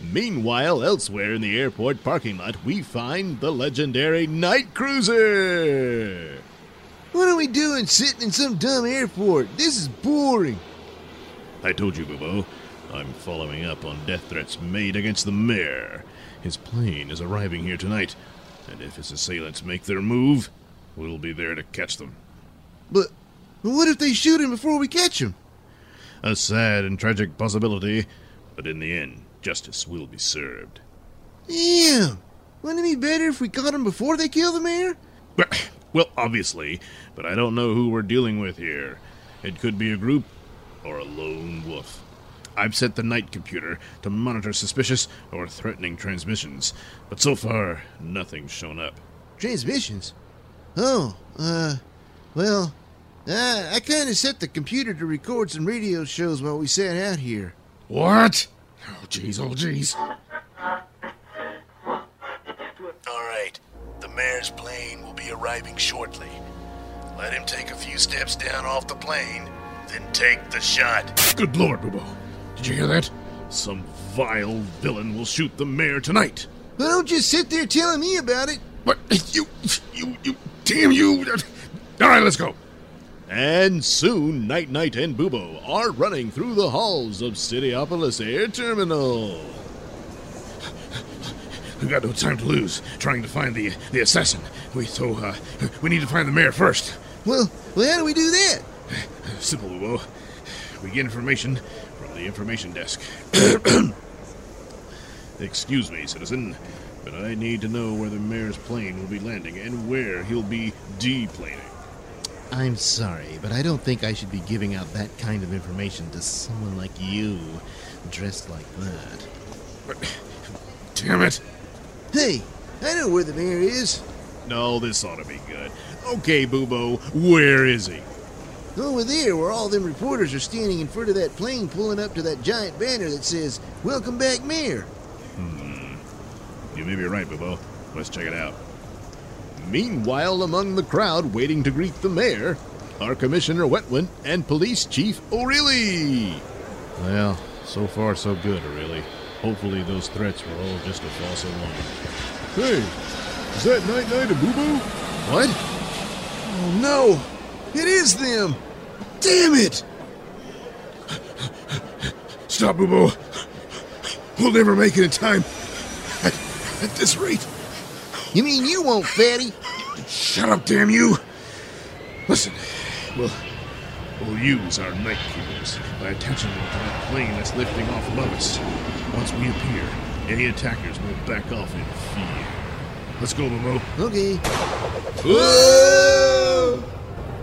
Meanwhile, elsewhere in the airport parking lot, we find the legendary Night Cruiser. What are we doing sitting in some dumb airport? This is boring. I told you, Bubo. I'm following up on death threats made against the mayor. His plane is arriving here tonight, and if his assailants make their move, we'll be there to catch them. But what if they shoot him before we catch him? A sad and tragic possibility, but in the end, justice will be served. Damn! Wouldn't it be better if we caught him before they kill the mayor? Well, obviously, but I don't know who we're dealing with here. It could be a group or a lone wolf. I've set the night computer to monitor suspicious or threatening transmissions, but so far, nothing's shown up. Transmissions? Oh, uh, well, uh, I kind of set the computer to record some radio shows while we sat out here. What? Oh, jeez, oh, jeez. All right, the mayor's plane will be arriving shortly. Let him take a few steps down off the plane then take the shot. Good lord, Bubo. Did you hear that? Some vile villain will shoot the mayor tonight. Why don't you sit there telling me about it. What? You, you, you, damn you. All right, let's go. And soon, Night Knight and Bubo are running through the halls of Cityopolis Air Terminal. We've got no time to lose trying to find the the assassin. We so uh, we need to find the mayor first. Well, well, how do we do that? Simple, Bubo. We get information from the information desk. Excuse me, citizen, but I need to know where the mayor's plane will be landing and where he'll be deplaning. I'm sorry, but I don't think I should be giving out that kind of information to someone like you, dressed like that. But, damn it! Hey, I know where the mayor is. No, this ought to be good. Okay, Bubo, where is he? Over there, where all them reporters are standing in front of that plane pulling up to that giant banner that says, Welcome back, Mayor. Hmm. You may be right, Bubo. Let's check it out. Meanwhile, among the crowd waiting to greet the mayor are Commissioner Wetwin and Police Chief O'Reilly. Well, so far so good, O'Reilly. Hopefully those threats were all just a false alarm. Hey, is that Night Knight a Boo Boo? What? Oh no! It is them! Damn it! Stop, Boo Boo! We'll never make it in time. At, at this rate. You mean you won't, fatty? Shut up, damn you! Listen, we'll, we'll use our night keepers by attaching them to that plane that's lifting off above us. Once we appear, any attackers will back off in fear. Let's go, Momo. Okay. Whoa!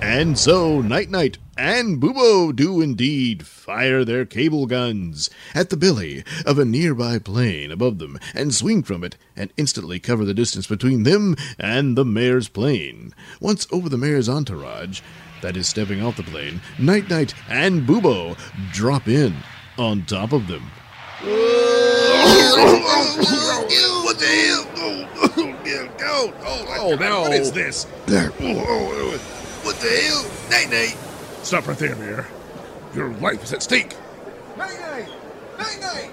And so, Night Knight and Bubo do indeed fire their cable guns at the belly of a nearby plane above them and swing from it and instantly cover the distance between them and the mayor's plane. Once over the mayor's entourage, that is stepping off the plane, Night Knight and Bubo drop in on top of them. What the hell? Oh, oh, yeah, oh, oh, Oh, no. What is this? Oh, oh, what the hell? Night Knight. Stop right there, Mayor. Your life is at stake. Night Knight. Night Knight.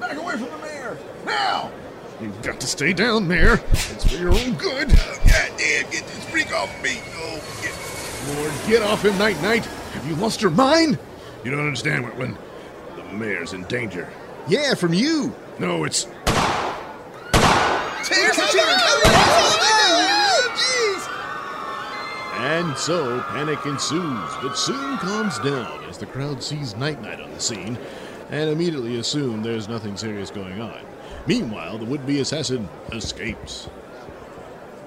Back away from the mayor. Now. You've got to stay down, Mayor. It's for your own good. Oh, God damn, get this freak off me. Oh, get. Lord, get off him, Night Knight. Have you lost your mind? You don't understand, Whitman. The mayor's in danger. Yeah, from you. No, it's. And so panic ensues, but soon calms down as the crowd sees Night Knight on the scene and immediately assume there's nothing serious going on. Meanwhile, the would be assassin escapes.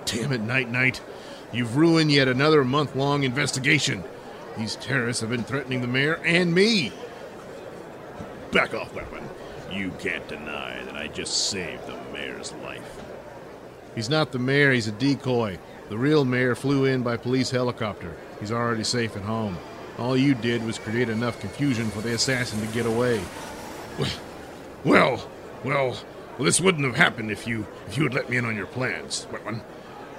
Damn it, Night Knight. You've ruined yet another month long investigation. These terrorists have been threatening the mayor and me. Back off, Whitman. You can't deny that I just saved the mayor's life. He's not the mayor, he's a decoy. The real mayor flew in by police helicopter. He's already safe at home. All you did was create enough confusion for the assassin to get away. Well, well, well, this wouldn't have happened if you if you had let me in on your plans, Whitman.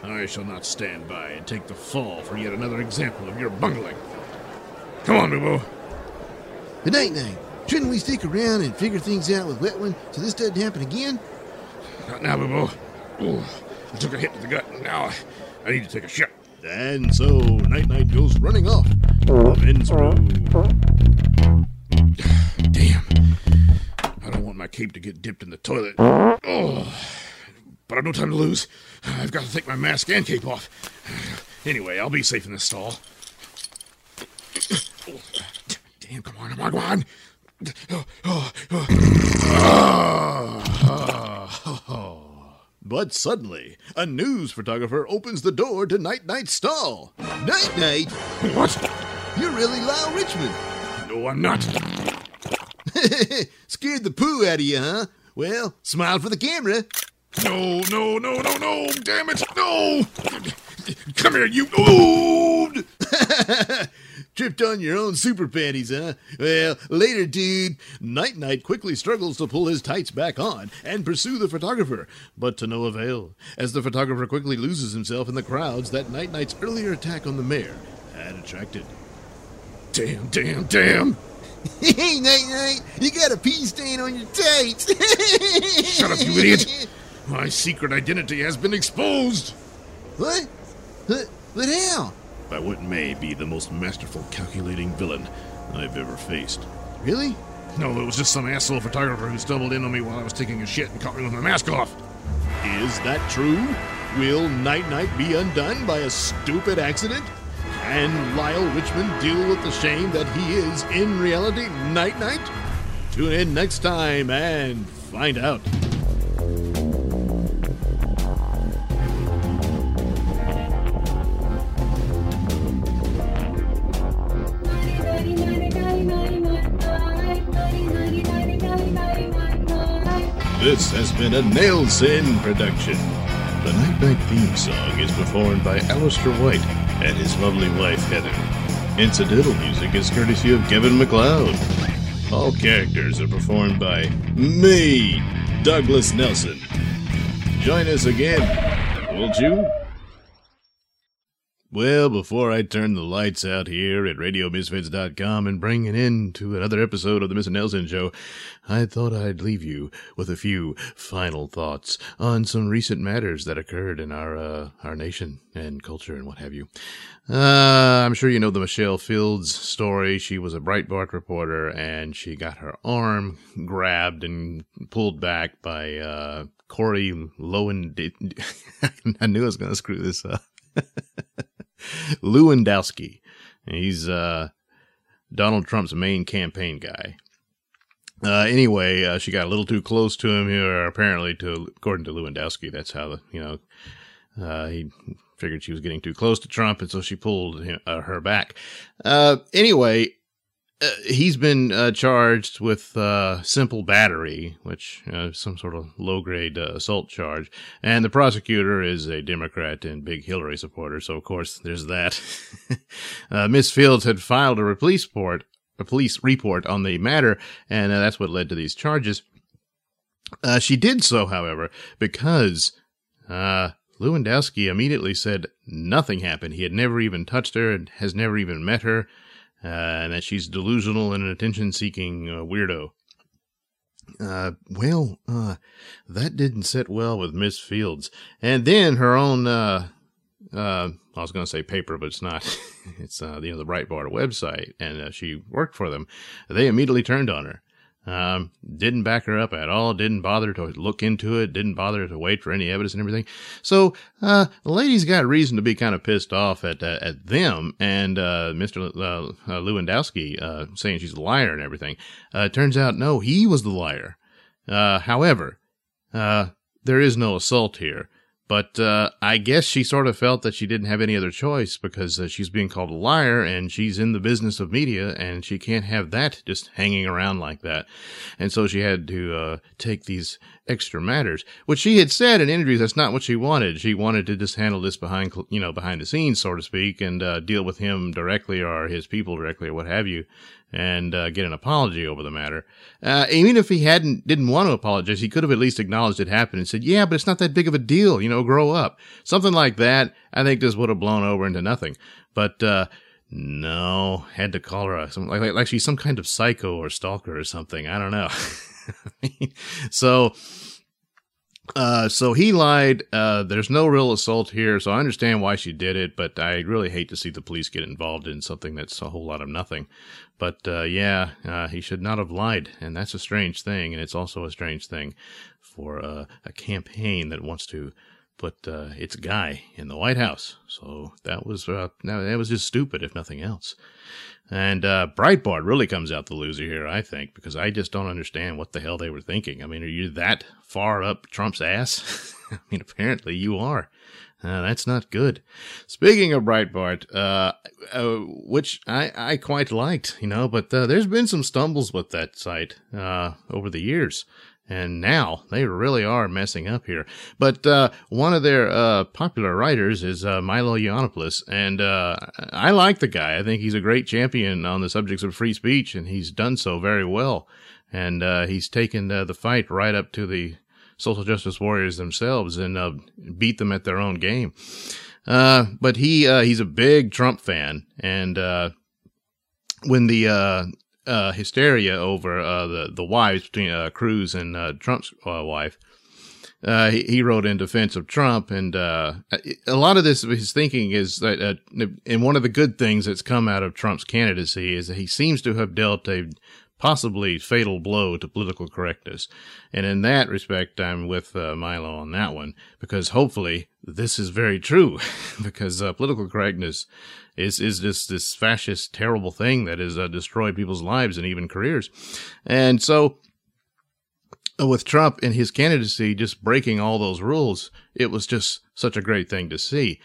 I shall not stand by and take the fall for yet another example of your bungling. Come on, Boo Good night, night. Shouldn't we stick around and figure things out with Whitman so this doesn't happen again? Not now, Boo Ooh, I took a hit to the gut, and now I, need to take a shit. And so, Night Knight goes running off. Damn. I don't want my cape to get dipped in the toilet. Oh, but I've no time to lose. I've got to take my mask and cape off. Anyway, I'll be safe in this stall. Damn, come on, come on, come on. But suddenly, a news photographer opens the door to Night Knight's stall. Night, night. What? You're really Lyle Richmond. No, I'm not. Scared the poo out of you, huh? Well, smile for the camera. No, no, no, no, no! Damn it! No! Come here, you! Oh! Tripped on your own super panties, huh? Well, later, dude. Night Knight quickly struggles to pull his tights back on and pursue the photographer, but to no avail, as the photographer quickly loses himself in the crowds that Night Knight's earlier attack on the mayor had attracted. Damn, damn, damn! Hey, Night Knight, you got a pee stain on your tights. Shut up, you idiot! My secret identity has been exposed! What? But, but how? By what may be the most masterful calculating villain I've ever faced. Really? No, it was just some asshole photographer who stumbled in on me while I was taking a shit and caught me with my mask off. Is that true? Will Night Knight be undone by a stupid accident? Can Lyle Richmond deal with the shame that he is, in reality, Night Knight? Tune in next time and find out. This has been a Nailsin production. The Night Knight theme song is performed by Alistair White and his lovely wife Heather. Incidental music is courtesy of Kevin MacLeod. All characters are performed by me, Douglas Nelson. Join us again, won't you? Well, before I turn the lights out here at RadioMisfits.com and bring it in to another episode of the Mr. Nailsin Show, I thought I'd leave you with a few final thoughts on some recent matters that occurred in our uh, our nation and culture and what have you. Uh, I'm sure you know the Michelle Fields story. She was a Breitbart reporter and she got her arm grabbed and pulled back by uh, Corey Lowen. I knew I was going to screw this up. Lewandowski. He's uh, Donald Trump's main campaign guy. Uh, anyway, uh, she got a little too close to him here, apparently, to according to Lewandowski. That's how the you know uh, he figured she was getting too close to Trump, and so she pulled him, uh, her back. Uh, anyway, uh, he's been uh, charged with uh, simple battery, which uh, some sort of low grade uh, assault charge, and the prosecutor is a Democrat and big Hillary supporter. So of course there's that. Uh, Miss Fields had filed a police report, a police report on the matter, and that's what led to these charges. she did so, however, because Lewandowski immediately said nothing happened. He had never even touched her and has never even met her uh, and that she's delusional and an attention seeking uh, weirdo. Uh, well, uh, that didn't sit well with Miss Fields. And then her own, uh, uh, I was going to say paper, but it's not. it's, uh, you know, the Breitbart website, and uh, she worked for them. They immediately turned on her. Um, didn't back her up at all. Didn't bother to look into it. Didn't bother to wait for any evidence and everything. So, uh, the lady's got reason to be kind of pissed off at, uh, at them and, uh, Mr. Uh, uh, Lewandowski, uh, saying she's a liar and everything. Uh, it turns out, no, he was the liar. Uh, however, uh, there is no assault here. But uh, I guess she sort of felt that she didn't have any other choice because uh, she's being called a liar and she's in the business of media and she can't have that just hanging around like that. And so she had to uh, take these extra matters, which she had said in interviews that's not what she wanted. She wanted to just handle this behind, you know, behind the scenes, so to speak, and uh, deal with him directly or his people directly or what have you and uh, get an apology over the matter. Uh, even if he hadn't didn't want to apologize, he could have at least acknowledged it happened and said, "Yeah, but it's not that big of a deal, you know. Grow up." Something like that. I think this would have blown over into nothing. But uh, no, had to call her a, some, like, like like she's some kind of psycho or stalker or something. I don't know. so uh, so he lied. Uh, there's no real assault here, so I understand why she did it, but I really hate to see the police get involved in something that's a whole lot of nothing. But uh, yeah, uh, he should not have lied, and that's a strange thing, and it's also a strange thing for uh, a campaign that wants to put uh, its guy in the White House. So that was that was just stupid, if nothing else. And uh, Breitbart really comes out the loser here, I think, because I just don't understand what the hell they were thinking. I mean, are you that far up Trump's ass? I mean, apparently you are. Uh, that's not good. Speaking of Breitbart, uh, uh, which I, I quite liked, you know, but uh, there's been some stumbles with that site uh, over the years. And now they really are messing up here. But uh, one of their uh, popular writers is uh, Milo Yiannopoulos, and uh, I like the guy. I think he's a great champion on the subjects of free speech, and he's done so very well. And uh, he's taken uh, the fight right up to the social justice warriors themselves and beat them at their own game. but he he's a big Trump fan, and when the uh, hysteria over uh, the the wives between uh, Cruz and uh, Trump's uh, wife. Uh, he, he, wrote in defense of Trump, and a lot of this his thinking is that, and one of the good things that's come out of Trump's candidacy is that he seems to have dealt a possibly fatal blow to political correctness. And in that respect, I'm with uh, Milo on that one because hopefully this is very true because uh, political correctness is, is just this fascist, terrible thing that has uh, destroyed people's lives and even careers. And so uh, with Trump and his candidacy just breaking all those rules, it was just such a great thing to see.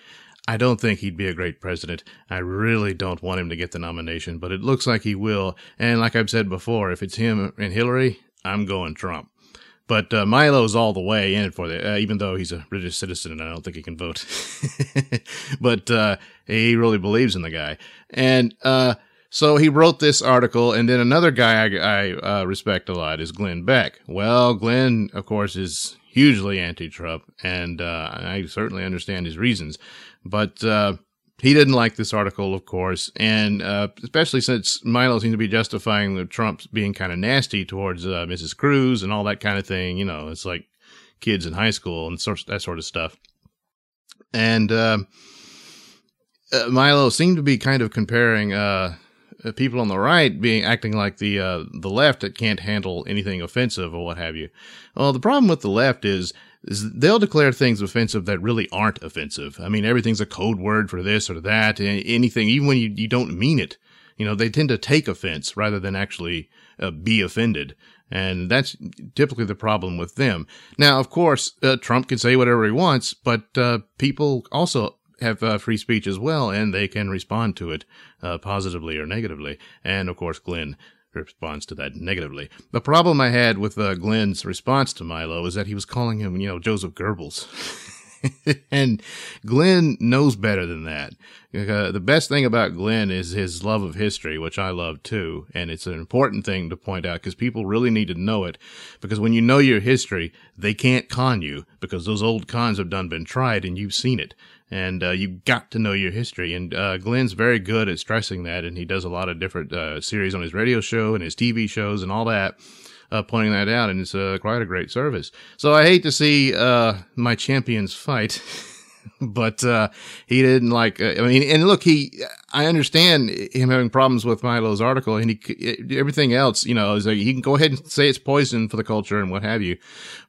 I don't think he'd be a great president. I really don't want him to get the nomination, but it looks like he will. And like I've said before, if it's him and Hillary, I'm going Trump. But uh, Milo's all the way in it for it, uh, even though he's a British citizen and I don't think he can vote. but uh, he really believes in the guy. And uh, so he wrote this article, and then another guy I, I uh, respect a lot is Glenn Beck. Well, Glenn, of course, is hugely anti-Trump, and uh, I certainly understand his reasons. But he didn't like this article, of course, and uh, especially since Milo seemed to be justifying the Trumps being kind of nasty towards uh, Mrs. Cruz and all that kind of thing. You know, it's like kids in high school and sort that sort of stuff. And uh, uh Milo seemed to be kind of comparing uh, people on the right being acting like the uh, the left that can't handle anything offensive or what have you. Well, the problem with the left is they'll declare things offensive that really aren't offensive. I mean, everything's a code word for this or that, anything, even when you, you don't mean it. You know, they tend to take offense rather than actually uh, be offended. And that's typically the problem with them. Now, of course, uh, Trump can say whatever he wants, but uh, people also have uh, free speech as well, and they can respond to it uh, positively or negatively. And of course, Glenn responds to that negatively. The problem I had with uh, Glenn's response to Milo is that he was calling him, you know, Joseph Goebbels. and Glenn knows better than that. Uh, the best thing about Glenn is his love of history, which I love too. And it's an important thing to point out because people really need to know it. Because when you know your history, they can't con you because those old cons have done been tried and you've seen it and uh, you got to know your history. And uh, Glenn's very good at stressing that, and he does a lot of different uh, series on his radio show and his TV shows and all that, uh, pointing that out, and it's uh, quite a great service. So I hate to see uh, my champions fight. but he didn't like. I mean, and look, he. I understand him having problems with Milo's article, and he everything else. You know, is like he can go ahead and say it's poison for the culture and what have you,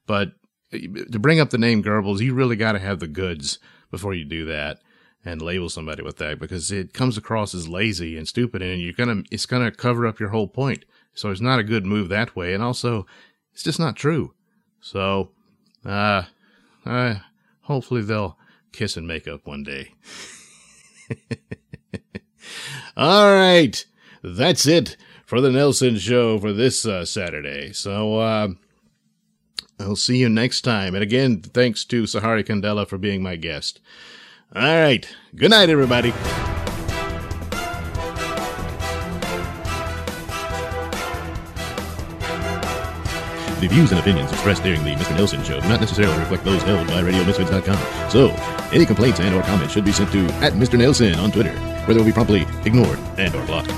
but to bring up the name Goebbels, you really got to have the goods before you do that and label somebody with that because it comes across as lazy and stupid and you're gonna it's gonna cover up your whole point. So it's not a good move that way, and also it's just not true. So uh, uh hopefully they'll kiss and make up one day. All right, that's it for the Nailsin Show for this uh, Saturday. So uh, I'll see you next time. And again, thanks to Sahari Candela for being my guest. All right. Good night, everybody. The views and opinions expressed during the Mr. Nailsin Show do not necessarily reflect those held by RadioMisfits.com. So, any complaints and or comments should be sent to at Mr. Nailsin on Twitter, where they will be promptly ignored and or blocked.